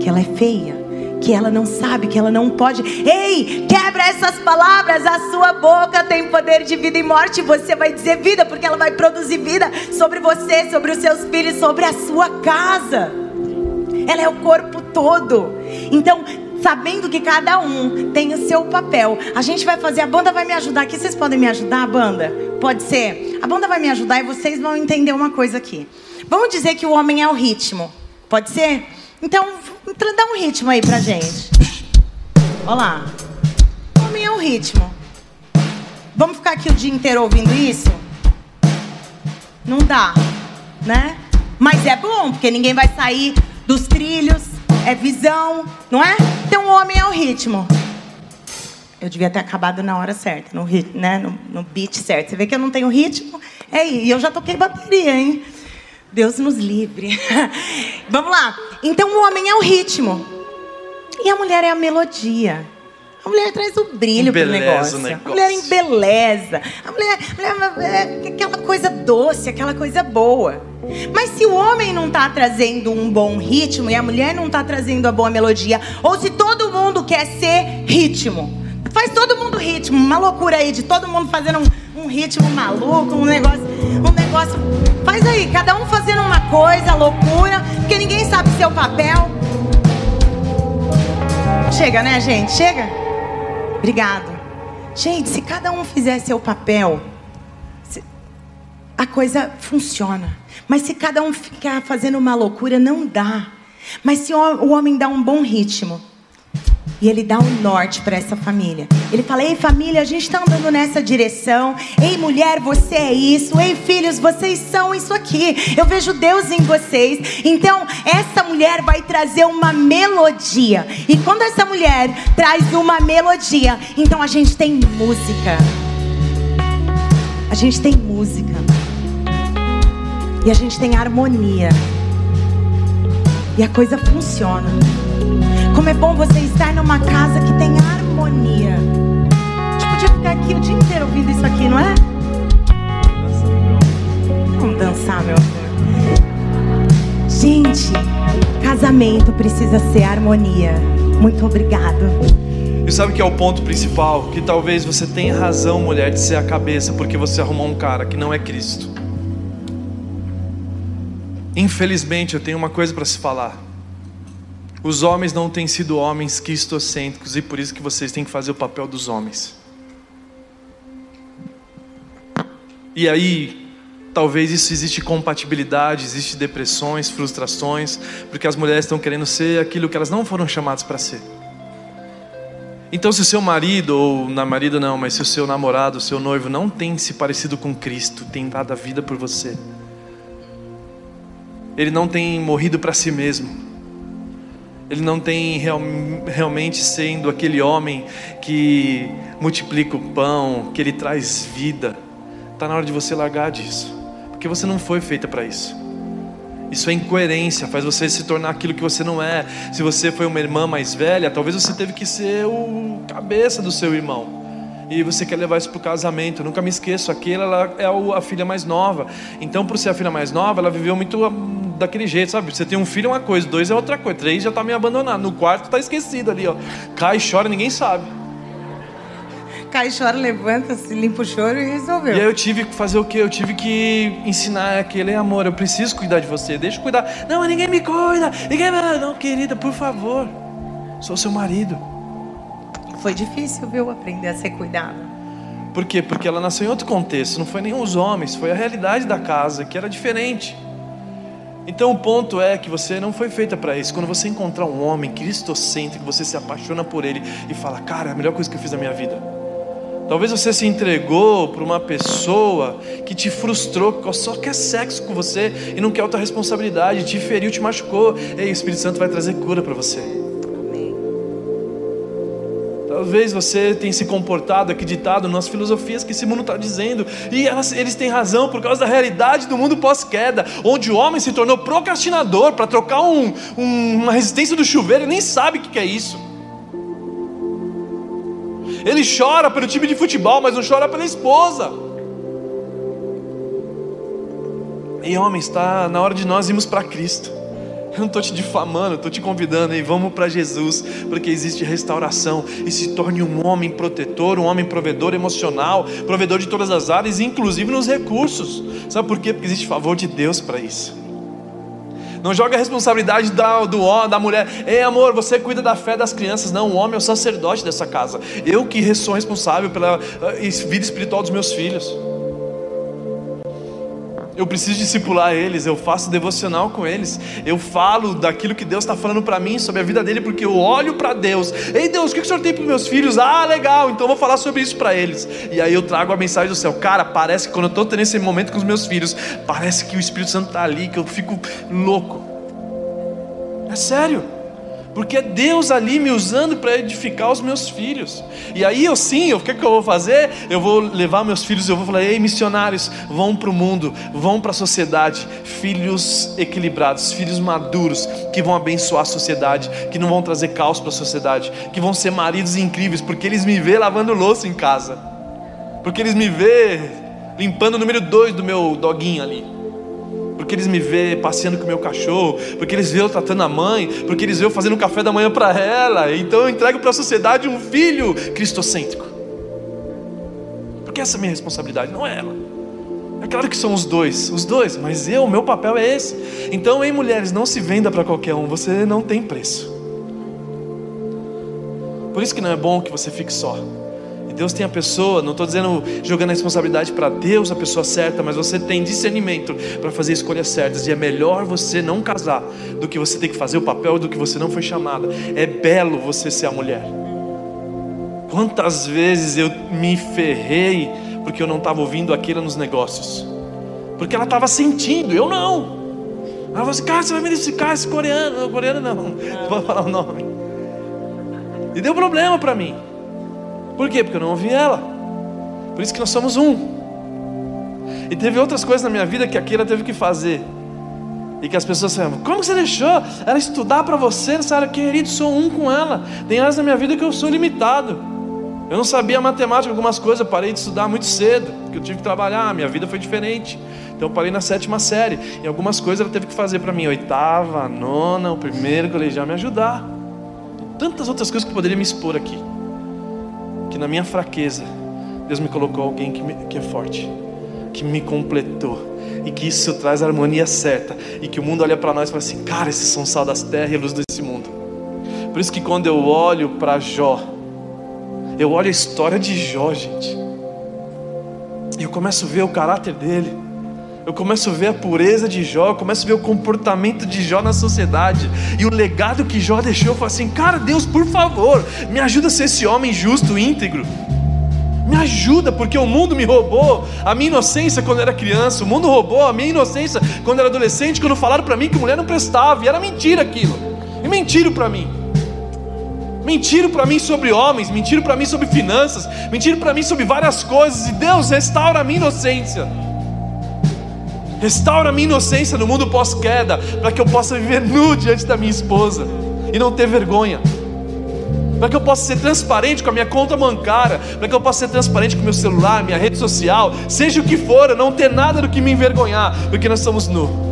que ela é feia que ela não sabe, que ela não pode. Ei, quebra essas palavras. A sua boca tem poder de vida e morte. Você vai dizer vida, porque ela vai produzir vida sobre você, sobre os seus filhos, sobre a sua casa. Ela é o corpo todo. Então, sabendo que cada um tem o seu papel, a gente vai fazer. A banda vai me ajudar aqui. Vocês podem me ajudar, banda? Pode ser? A banda vai me ajudar e vocês vão entender uma coisa aqui. Vamos dizer que o homem é o ritmo. Pode ser? Então, dá um ritmo aí pra gente. Olha lá. Homem é um ritmo. Vamos ficar aqui o dia inteiro ouvindo isso? Não dá, né? Mas é bom, porque ninguém vai sair dos trilhos, é visão, não é? Então o homem é o ritmo. Eu devia ter acabado na hora certa, no, né? no, no beat certo. Você vê que eu não tenho ritmo? É, e eu já toquei bateria, hein? Deus nos livre. Vamos lá. Então o homem é o ritmo. E a mulher é a melodia. A mulher traz o brilho para o negócio. negócio. A mulher embeleza. A mulher, a mulher é aquela coisa doce, aquela coisa boa. Mas se o homem não está trazendo um bom ritmo e a mulher não está trazendo a boa melodia, ou se todo mundo quer ser ritmo, faz todo mundo ritmo, uma loucura aí de todo mundo fazendo um, um ritmo maluco, um negócio, um negócio Faz aí, cada um fazendo uma coisa, loucura, porque ninguém sabe seu papel. Chega, né, gente? Chega. Obrigado. Gente, se cada um fizer seu papel, a coisa funciona. Mas se cada um ficar fazendo uma loucura, não dá. Mas se o homem dá um bom ritmo, e ele dá um norte para essa família. Ele fala: Ei, família, a gente está andando nessa direção. Ei, mulher, você é isso. Ei, filhos, vocês são isso aqui. Eu vejo Deus em vocês. Então, essa mulher vai trazer uma melodia. E quando essa mulher traz uma melodia, então a gente tem música. A gente tem música. E a gente tem harmonia. E a coisa funciona. Como é bom você estar numa casa que tem harmonia. A gente podia ficar aqui o dia inteiro ouvindo isso aqui, não é? Vamos dançar, meu amor. Gente, casamento precisa ser harmonia. Muito obrigado. E sabe que é o ponto principal? Que talvez você tenha razão, mulher, de ser a cabeça, porque você arrumou um cara que não é Cristo. Infelizmente, eu tenho uma coisa para se falar. Os homens não têm sido homens cristocêntricos e por isso que vocês têm que fazer o papel dos homens. E aí, talvez isso existe compatibilidade, existe depressões, frustrações, porque as mulheres estão querendo ser aquilo que elas não foram chamadas para ser. Então, se o seu marido, ou na marido não, mas se o seu namorado, o seu noivo não tem se parecido com Cristo, tem dado a vida por você, ele não tem morrido para si mesmo, ele não tem real, realmente sendo aquele homem que multiplica o pão, que ele traz vida. Está na hora de você largar disso, porque você não foi feita para isso. Isso é incoerência, faz você se tornar aquilo que você não é. Se você foi uma irmã mais velha, talvez você teve que ser o cabeça do seu irmão e você quer levar isso para o casamento. Eu nunca me esqueço, aquela ela é a filha mais nova. Então, por ser a filha mais nova, ela viveu muito daquele jeito, sabe? Você tem um filho é uma coisa, dois é outra coisa, três já está meio abandonado. No quarto está esquecido ali, ó. Cai, chora, ninguém sabe. Cai, chora, levanta, se limpa o choro e resolveu. E aí eu tive que fazer o quê? Eu tive que ensinar aquele amor. Eu preciso cuidar de você. Deixa eu cuidar. Não, mas ninguém me cuida. Ninguém me... Não, querida, por favor. Sou seu marido. Foi difícil, viu, aprender a ser cuidado. Por quê? Porque ela nasceu em outro contexto, não foi nem os homens, foi a realidade da casa, que era diferente. Então o ponto é que você não foi feita para isso. Quando você encontrar um homem cristocêntrico, você se apaixona por ele e fala: Cara, é a melhor coisa que eu fiz na minha vida. Talvez você se entregou para uma pessoa que te frustrou, que só quer sexo com você e não quer outra responsabilidade, te feriu, te machucou. Ei, o Espírito Santo vai trazer cura para você. Talvez você tenha se comportado, acreditado nas filosofias que esse mundo está dizendo, e elas, eles têm razão por causa da realidade do mundo pós-queda, onde o homem se tornou procrastinador para trocar um, um, uma resistência do chuveiro, ele nem sabe o que é isso. Ele chora pelo time de futebol, mas não chora pela esposa. E homem, está na hora de nós irmos para Cristo. Eu não estou te difamando, estou te convidando e vamos para Jesus, porque existe restauração e se torne um homem protetor, um homem provedor emocional, provedor de todas as áreas, inclusive nos recursos. Sabe por quê? Porque existe favor de Deus para isso. Não joga a responsabilidade da, do da mulher. Ei, amor, você cuida da fé das crianças. Não, o homem é o sacerdote dessa casa. Eu que sou responsável pela eh, vida espiritual dos meus filhos eu preciso discipular eles, eu faço devocional com eles, eu falo daquilo que Deus está falando para mim sobre a vida dele, porque eu olho para Deus. Ei Deus, o que o Senhor tem para meus filhos? Ah, legal, então eu vou falar sobre isso para eles. E aí eu trago a mensagem do céu. Cara, parece que quando eu estou tendo esse momento com os meus filhos, parece que o Espírito Santo está ali, que eu fico louco. É sério porque é Deus ali me usando para edificar os meus filhos. E aí eu sim, o que, que eu vou fazer? Eu vou levar meus filhos, eu vou falar: ei, missionários, vão para o mundo, vão para a sociedade, filhos equilibrados, filhos maduros, que vão abençoar a sociedade, que não vão trazer caos para a sociedade, que vão ser maridos incríveis, porque eles me vê lavando louça em casa, porque eles me vê limpando o número dois do meu doguinho ali porque eles me vê passeando com meu cachorro, porque eles vê eu tratando a mãe, porque eles vê eu fazendo café da manhã para ela. Então eu entrego para a sociedade um filho cristocêntrico. Porque essa é a minha responsabilidade, não é ela. É claro que são os dois, os dois, mas eu, o meu papel é esse. Então, em mulheres, não se venda para qualquer um, você não tem preço. Por isso que não é bom que você fique só. Deus tem a pessoa, não estou dizendo jogando a responsabilidade para Deus, a pessoa certa, mas você tem discernimento para fazer escolhas certas. E é melhor você não casar do que você ter que fazer o papel do que você não foi chamada. É belo você ser a mulher. Quantas vezes eu me ferrei porque eu não estava ouvindo aquilo nos negócios? Porque ela estava sentindo, eu não. Ela falou assim: cara, você vai me identificar esse coreano. Coreano não, não vou falar o nome. E deu problema para mim. Por quê? Porque eu não ouvi ela. Por isso que nós somos um. E teve outras coisas na minha vida que aquilo teve que fazer. E que as pessoas falam, como você deixou ela estudar para você nessa área? Querido, sou um com ela. Tem áreas na minha vida que eu sou limitado. Eu não sabia matemática, algumas coisas, eu parei de estudar muito cedo, porque eu tive que trabalhar, minha vida foi diferente. Então eu parei na sétima série. E algumas coisas ela teve que fazer para mim, oitava, nona, o primeiro colegial, me ajudar. E tantas outras coisas que eu poderia me expor aqui. Que na minha fraqueza, Deus me colocou alguém que, me, que é forte, que me completou. E que isso traz a harmonia certa. E que o mundo olha para nós e fala assim: cara, esses são sal das terras e luz desse mundo. Por isso que quando eu olho para Jó, eu olho a história de Jó, gente. E eu começo a ver o caráter dele. Eu começo a ver a pureza de Jó, eu começo a ver o comportamento de Jó na sociedade e o legado que Jó deixou. Eu falo assim, cara, Deus, por favor, me ajuda a ser esse homem justo, íntegro. Me ajuda, porque o mundo me roubou a minha inocência quando era criança. O mundo roubou a minha inocência quando era adolescente, quando falaram para mim que mulher não prestava. E era mentira aquilo. E mentiram para mim. Mentiram para mim sobre homens, mentiram para mim sobre finanças, mentiram para mim sobre várias coisas. E Deus restaura a minha inocência. Restaura a minha inocência no mundo pós-queda, para que eu possa viver nu diante da minha esposa e não ter vergonha. Para que eu possa ser transparente com a minha conta bancária, para que eu possa ser transparente com meu celular, minha rede social, seja o que for, eu não ter nada do que me envergonhar, porque nós somos nu.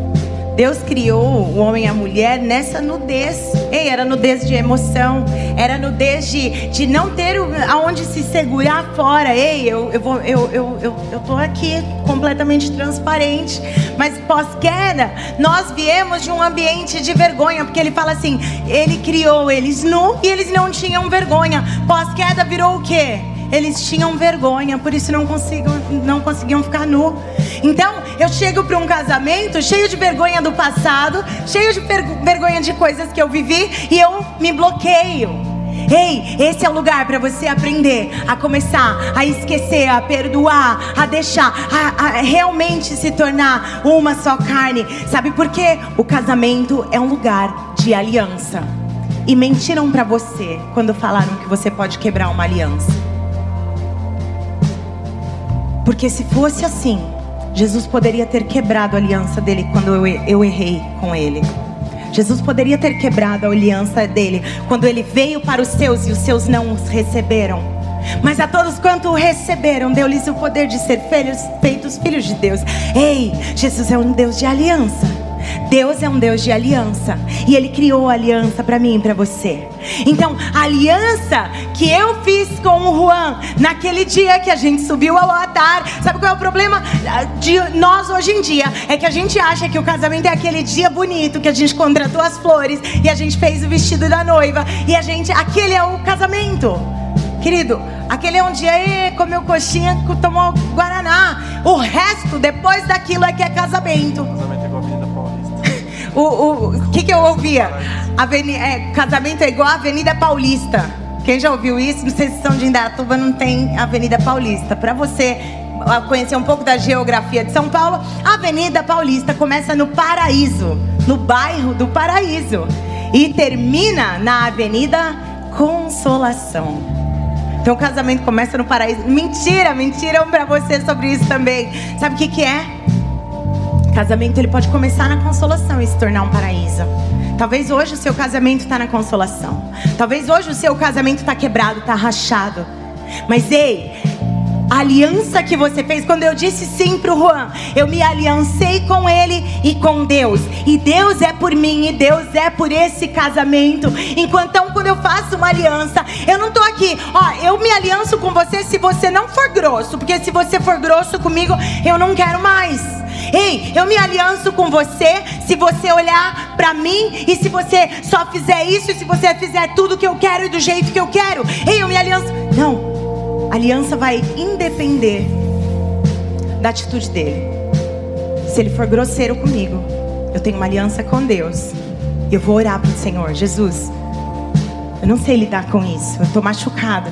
Deus criou o homem e a mulher nessa nudez. Ei, era nudez de emoção, era nudez de, de não ter aonde se segurar fora. Ei, eu, eu, vou, eu, eu, eu, eu tô aqui completamente transparente. Mas pós-queda, nós viemos de um ambiente de vergonha, porque ele fala assim: ele criou eles nu e eles não tinham vergonha. Pós-queda virou o quê? Eles tinham vergonha, por isso não conseguiam, não conseguiam ficar nu. Então, eu chego para um casamento cheio de vergonha do passado, cheio de vergonha de coisas que eu vivi e eu me bloqueio. Ei, esse é o lugar para você aprender a começar a esquecer, a perdoar, a deixar, a, a, realmente se tornar uma só carne. Sabe por quê? O casamento é um lugar de aliança. E mentiram para você quando falaram que você pode quebrar uma aliança. Porque se fosse assim, Jesus poderia ter quebrado a aliança dele quando eu, eu errei com ele. Jesus poderia ter quebrado a aliança dele quando ele veio para os seus e os seus não os receberam. Mas a todos quanto o receberam, deu-lhes o poder de ser filhos, feitos filhos de Deus. Ei, Jesus é um Deus de aliança. Deus é um Deus de aliança e Ele criou a aliança para mim e para você. Então, a aliança que eu fiz com o Juan naquele dia que a gente subiu ao altar, sabe qual é o problema de nós hoje em dia? É que a gente acha que o casamento é aquele dia bonito que a gente contratou as flores e a gente fez o vestido da noiva e a gente, aquele é o casamento. Querido, aquele é um dia aí comeu coxinha, tomou guaraná. O resto, depois daquilo, é que é casamento. Casamento o, o que, que eu ouvia? Avenida, é, casamento é igual a Avenida Paulista. Quem já ouviu isso? Não sei se são de Indaiatuba, não tem Avenida Paulista. Para você conhecer um pouco da geografia de São Paulo, a Avenida Paulista começa no Paraíso, no bairro do Paraíso, e termina na Avenida Consolação. Então o casamento começa no paraíso. Mentira, mentiram para você sobre isso também. Sabe o que, que é? Casamento ele pode começar na consolação e se tornar um paraíso. Talvez hoje o seu casamento está na consolação. Talvez hoje o seu casamento está quebrado, está rachado. Mas ei, aliança que você fez. Quando eu disse sim para o Juan, eu me aliancei com ele e com Deus. E Deus é por mim e Deus é por esse casamento. Enquanto então, quando eu faço uma aliança, eu não estou aqui, ó, eu me alianço com você se você não for grosso, porque se você for grosso comigo, eu não quero mais. Ei, eu me alianço com você se você olhar para mim e se você só fizer isso, se você fizer tudo que eu quero e do jeito que eu quero. Ei, eu me alianço. Não. A aliança vai independer da atitude dele. Se ele for grosseiro comigo, eu tenho uma aliança com Deus. Eu vou orar para o Senhor, Jesus. Eu não sei lidar com isso. Eu estou machucada.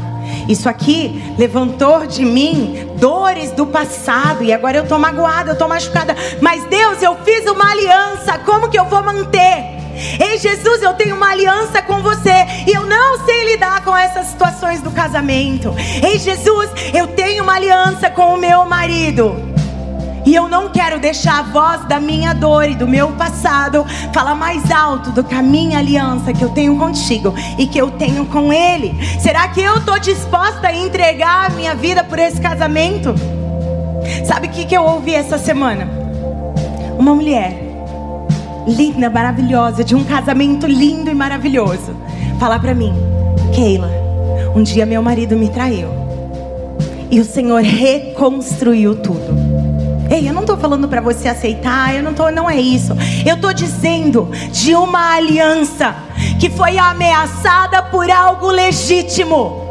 Isso aqui levantou de mim dores do passado e agora eu estou magoada, eu estou machucada. Mas Deus, eu fiz uma aliança, como que eu vou manter? Ei Jesus, eu tenho uma aliança com você e eu não sei lidar com essas situações do casamento. Ei Jesus, eu tenho uma aliança com o meu marido. E eu não quero deixar a voz da minha dor e do meu passado falar mais alto do que a minha aliança que eu tenho contigo e que eu tenho com Ele. Será que eu estou disposta a entregar a minha vida por esse casamento? Sabe o que, que eu ouvi essa semana? Uma mulher linda, maravilhosa, de um casamento lindo e maravilhoso, falar para mim: Keila, um dia meu marido me traiu e o Senhor reconstruiu tudo. Ei, eu não estou falando para você aceitar, eu não tô, não é isso. Eu estou dizendo de uma aliança que foi ameaçada por algo legítimo.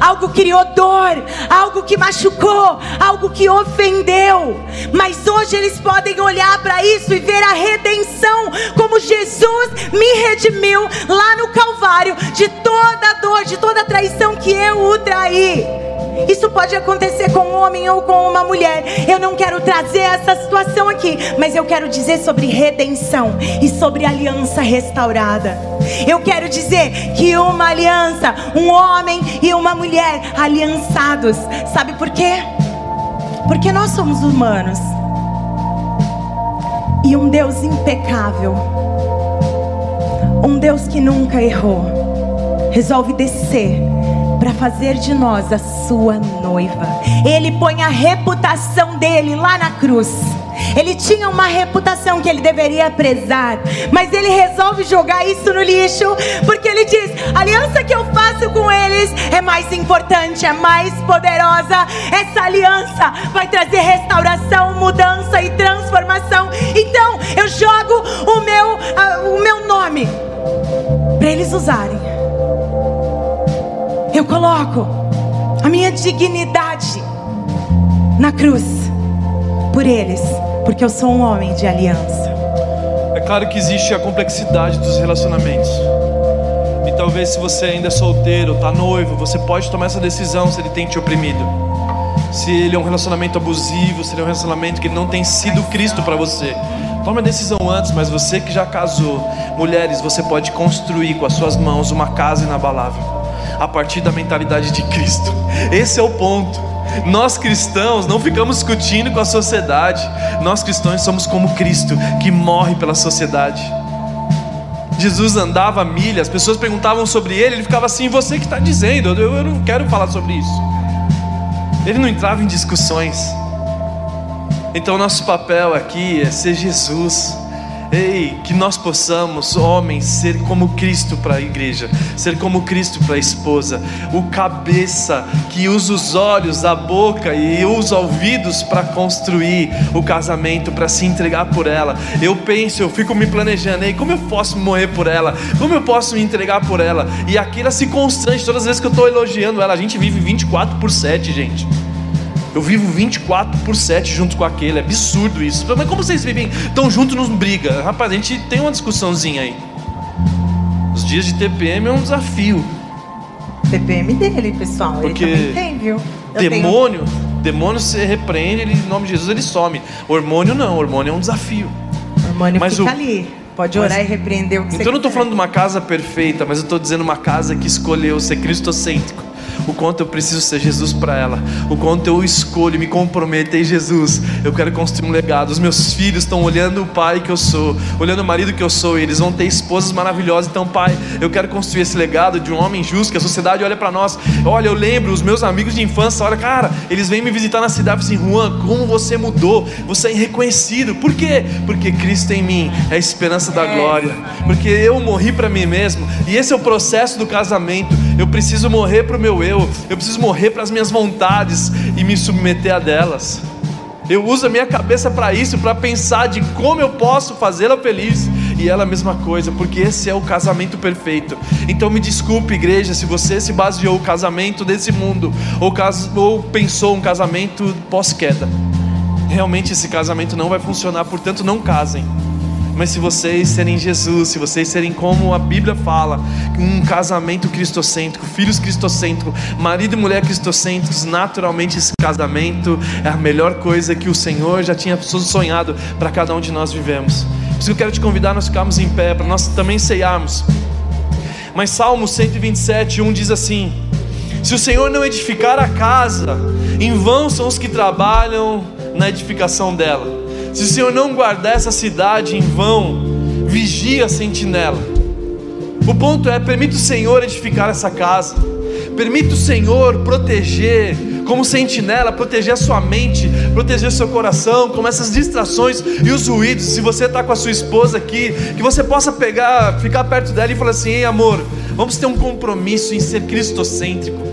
Algo criou dor, algo que machucou, algo que ofendeu. Mas hoje eles podem olhar para isso e ver a redenção, como Jesus me redimiu lá no Calvário de toda dor, de toda traição que eu o traí. Isso pode acontecer com um homem ou com uma mulher. Eu não quero trazer essa situação aqui, mas eu quero dizer sobre redenção e sobre aliança restaurada. Eu quero dizer que uma aliança, um homem e uma mulher aliançados, sabe por quê? Porque nós somos humanos. E um Deus impecável, um Deus que nunca errou, resolve descer para fazer de nós a sua noiva. Ele põe a reputação dele lá na cruz. Ele tinha uma reputação que ele deveria prezar, mas ele resolve jogar isso no lixo, porque ele diz: a aliança que eu faço com eles é mais importante, é mais poderosa. Essa aliança vai trazer restauração, mudança e transformação. Então eu jogo o meu, uh, o meu nome para eles usarem eu coloco a minha dignidade na cruz por eles, porque eu sou um homem de aliança. É claro que existe a complexidade dos relacionamentos. E talvez se você ainda é solteiro, está noivo, você pode tomar essa decisão se ele tem te oprimido. Se ele é um relacionamento abusivo, se ele é um relacionamento que não tem sido Cristo para você. Tome a decisão antes, mas você que já casou, mulheres, você pode construir com as suas mãos uma casa inabalável a partir da mentalidade de Cristo. Esse é o ponto. Nós cristãos não ficamos discutindo com a sociedade. Nós cristãos somos como Cristo, que morre pela sociedade. Jesus andava milha, as pessoas perguntavam sobre ele, ele ficava assim: Você que está dizendo, eu, eu não quero falar sobre isso. Ele não entrava em discussões. Então, nosso papel aqui é ser Jesus Ei, que nós possamos, homens, ser como Cristo para a igreja, ser como Cristo para a esposa, o cabeça que usa os olhos, a boca e os ouvidos para construir o casamento, para se entregar por ela. Eu penso, eu fico me planejando, ei, como eu posso morrer por ela? Como eu posso me entregar por ela? E aqui ela se constrange todas as vezes que eu estou elogiando ela. A gente vive 24 por 7, gente. Eu vivo 24 por 7 junto com aquele. É absurdo isso. Mas como vocês vivem tão juntos, não briga? Rapaz, a gente tem uma discussãozinha aí. Os dias de TPM é um desafio. TPM dele, pessoal. Porque ele também tem, viu? Eu demônio, tenho... demônio você repreende, ele, em nome de Jesus ele some. Hormônio não, hormônio é um desafio. Hormônio mas fica o... ali. Pode orar mas... e repreender o que Então eu não estou falando de uma casa perfeita, mas eu estou dizendo uma casa que escolheu ser cristocêntrico o quanto eu preciso ser Jesus para ela, o quanto eu escolho me comprometer em Jesus. Eu quero construir um legado. Os meus filhos estão olhando o pai que eu sou, olhando o marido que eu sou, e eles vão ter esposas maravilhosas. Então, pai, eu quero construir esse legado de um homem justo, que a sociedade olha para nós. Olha, eu lembro, os meus amigos de infância, olha, cara, eles vêm me visitar na cidade assim, Juan, como você mudou, você é irreconhecido. Por quê? Porque Cristo em mim é a esperança da glória. Porque eu morri para mim mesmo, e esse é o processo do casamento. Eu preciso morrer para o meu eu, eu preciso morrer para as minhas vontades e me submeter a delas. Eu uso a minha cabeça para isso, para pensar de como eu posso fazê-la feliz. E ela a mesma coisa, porque esse é o casamento perfeito. Então me desculpe, igreja, se você se baseou o casamento desse mundo, ou, cas ou pensou um casamento pós-queda. Realmente esse casamento não vai funcionar, portanto não casem. Mas se vocês serem Jesus, se vocês serem como a Bíblia fala, um casamento cristocêntrico, filhos cristocêntricos, marido e mulher cristocêntricos, naturalmente esse casamento é a melhor coisa que o Senhor já tinha sonhado para cada um de nós vivemos. Por isso eu quero te convidar a nós ficarmos em pé, para nós também ceiarmos. Mas Salmo 127, 1 diz assim: Se o Senhor não edificar a casa, em vão são os que trabalham na edificação dela. Se o Senhor não guardar essa cidade em vão, vigia a sentinela. O ponto é: permita o Senhor edificar essa casa, permita o Senhor proteger, como sentinela, proteger a sua mente, proteger o seu coração, como essas distrações e os ruídos. Se você está com a sua esposa aqui, que você possa pegar, ficar perto dela e falar assim: ei amor, vamos ter um compromisso em ser cristocêntrico.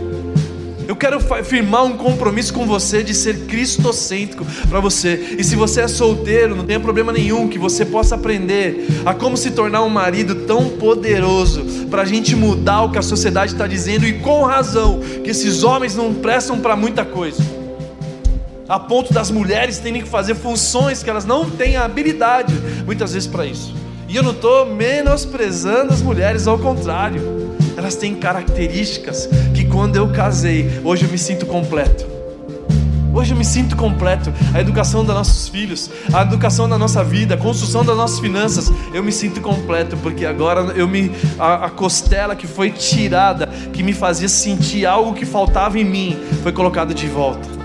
Quero firmar um compromisso com você de ser cristocêntrico para você. E se você é solteiro, não tem problema nenhum que você possa aprender a como se tornar um marido tão poderoso para a gente mudar o que a sociedade está dizendo e com razão que esses homens não prestam para muita coisa. A ponto das mulheres terem que fazer funções que elas não têm habilidade muitas vezes para isso. E eu não estou menosprezando as mulheres, ao contrário elas têm características quando eu casei, hoje eu me sinto completo. Hoje eu me sinto completo. A educação dos nossos filhos, a educação da nossa vida, a construção das nossas finanças, eu me sinto completo porque agora eu me a, a costela que foi tirada, que me fazia sentir algo que faltava em mim, foi colocada de volta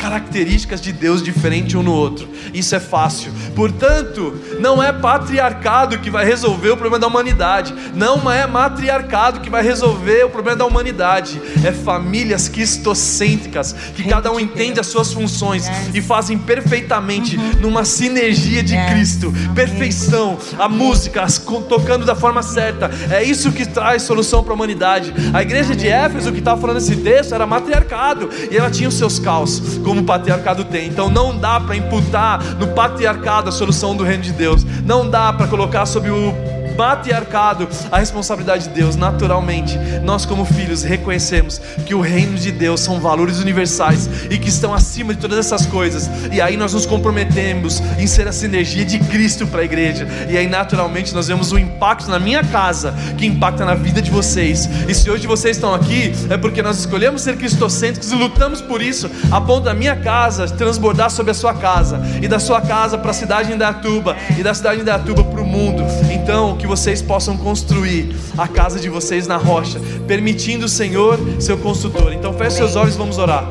características de Deus diferente um no outro. Isso é fácil. Portanto, não é patriarcado que vai resolver o problema da humanidade. Não é matriarcado que vai resolver o problema da humanidade. É famílias cristocêntricas que cada um entende as suas funções e fazem perfeitamente uhum. numa sinergia de Cristo. Perfeição, a música tocando da forma certa. É isso que traz solução para a humanidade. A igreja de Éfeso que estava falando esse texto era matriarcado e ela tinha os seus caos como o patriarcado tem. Então não dá para imputar no patriarcado a solução do reino de Deus. Não dá para colocar sobre o matriarcado a responsabilidade de Deus. Naturalmente, nós, como filhos, reconhecemos que o reino de Deus são valores universais e que estão acima de todas essas coisas. E aí nós nos comprometemos em ser a sinergia de Cristo para a igreja. E aí, naturalmente, nós vemos o impacto na minha casa que impacta na vida de vocês. E se hoje vocês estão aqui, é porque nós escolhemos ser cristocêntricos e lutamos por isso, a ponto da minha casa transbordar sobre a sua casa, e da sua casa para a cidade de Indatuba, e da cidade de Indatuba para o mundo. Então, que vocês possam construir a casa de vocês na rocha, permitindo o Senhor seu construtor. Então feche seus olhos e vamos orar.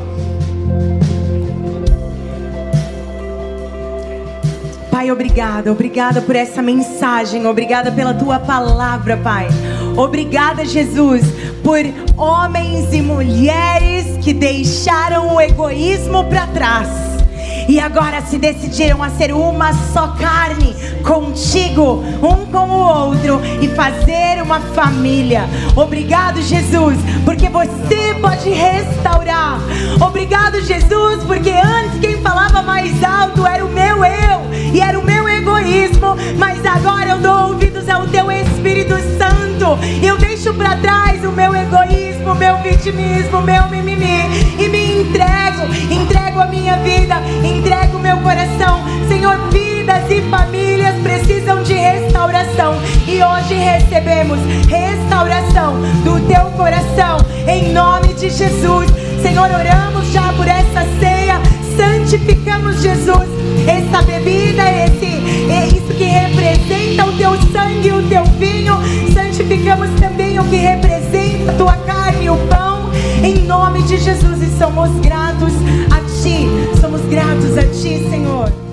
Pai, obrigada, obrigada por essa mensagem, obrigada pela tua palavra, Pai. Obrigada, Jesus, por homens e mulheres que deixaram o egoísmo para trás e agora se decidiram a ser uma só carne contigo, um com o outro e fazer uma família. Obrigado, Jesus, porque você pode restaurar. Obrigado, Jesus, porque antes quem falava mais alto era o meu eu e era o meu egoísmo, mas agora eu dou ouvidos ao teu Espírito Santo. Eu deixo para trás o meu egoísmo, o meu vitimismo, o meu mimimi e me entrego, entrego a minha vida, entrego o meu coração. Senhor, vidas e famílias precisam de restauração e hoje recebemos restauração do teu coração em nome de Jesus. Senhor, oramos já por essa ceia, santificamos Jesus, essa bebida, esse é isso que representa o teu sangue o teu vinho, santificamos também o que representa a tua carne o pão em nome de Jesus, e somos gratos a Ti. Somos gratos a Ti, Senhor.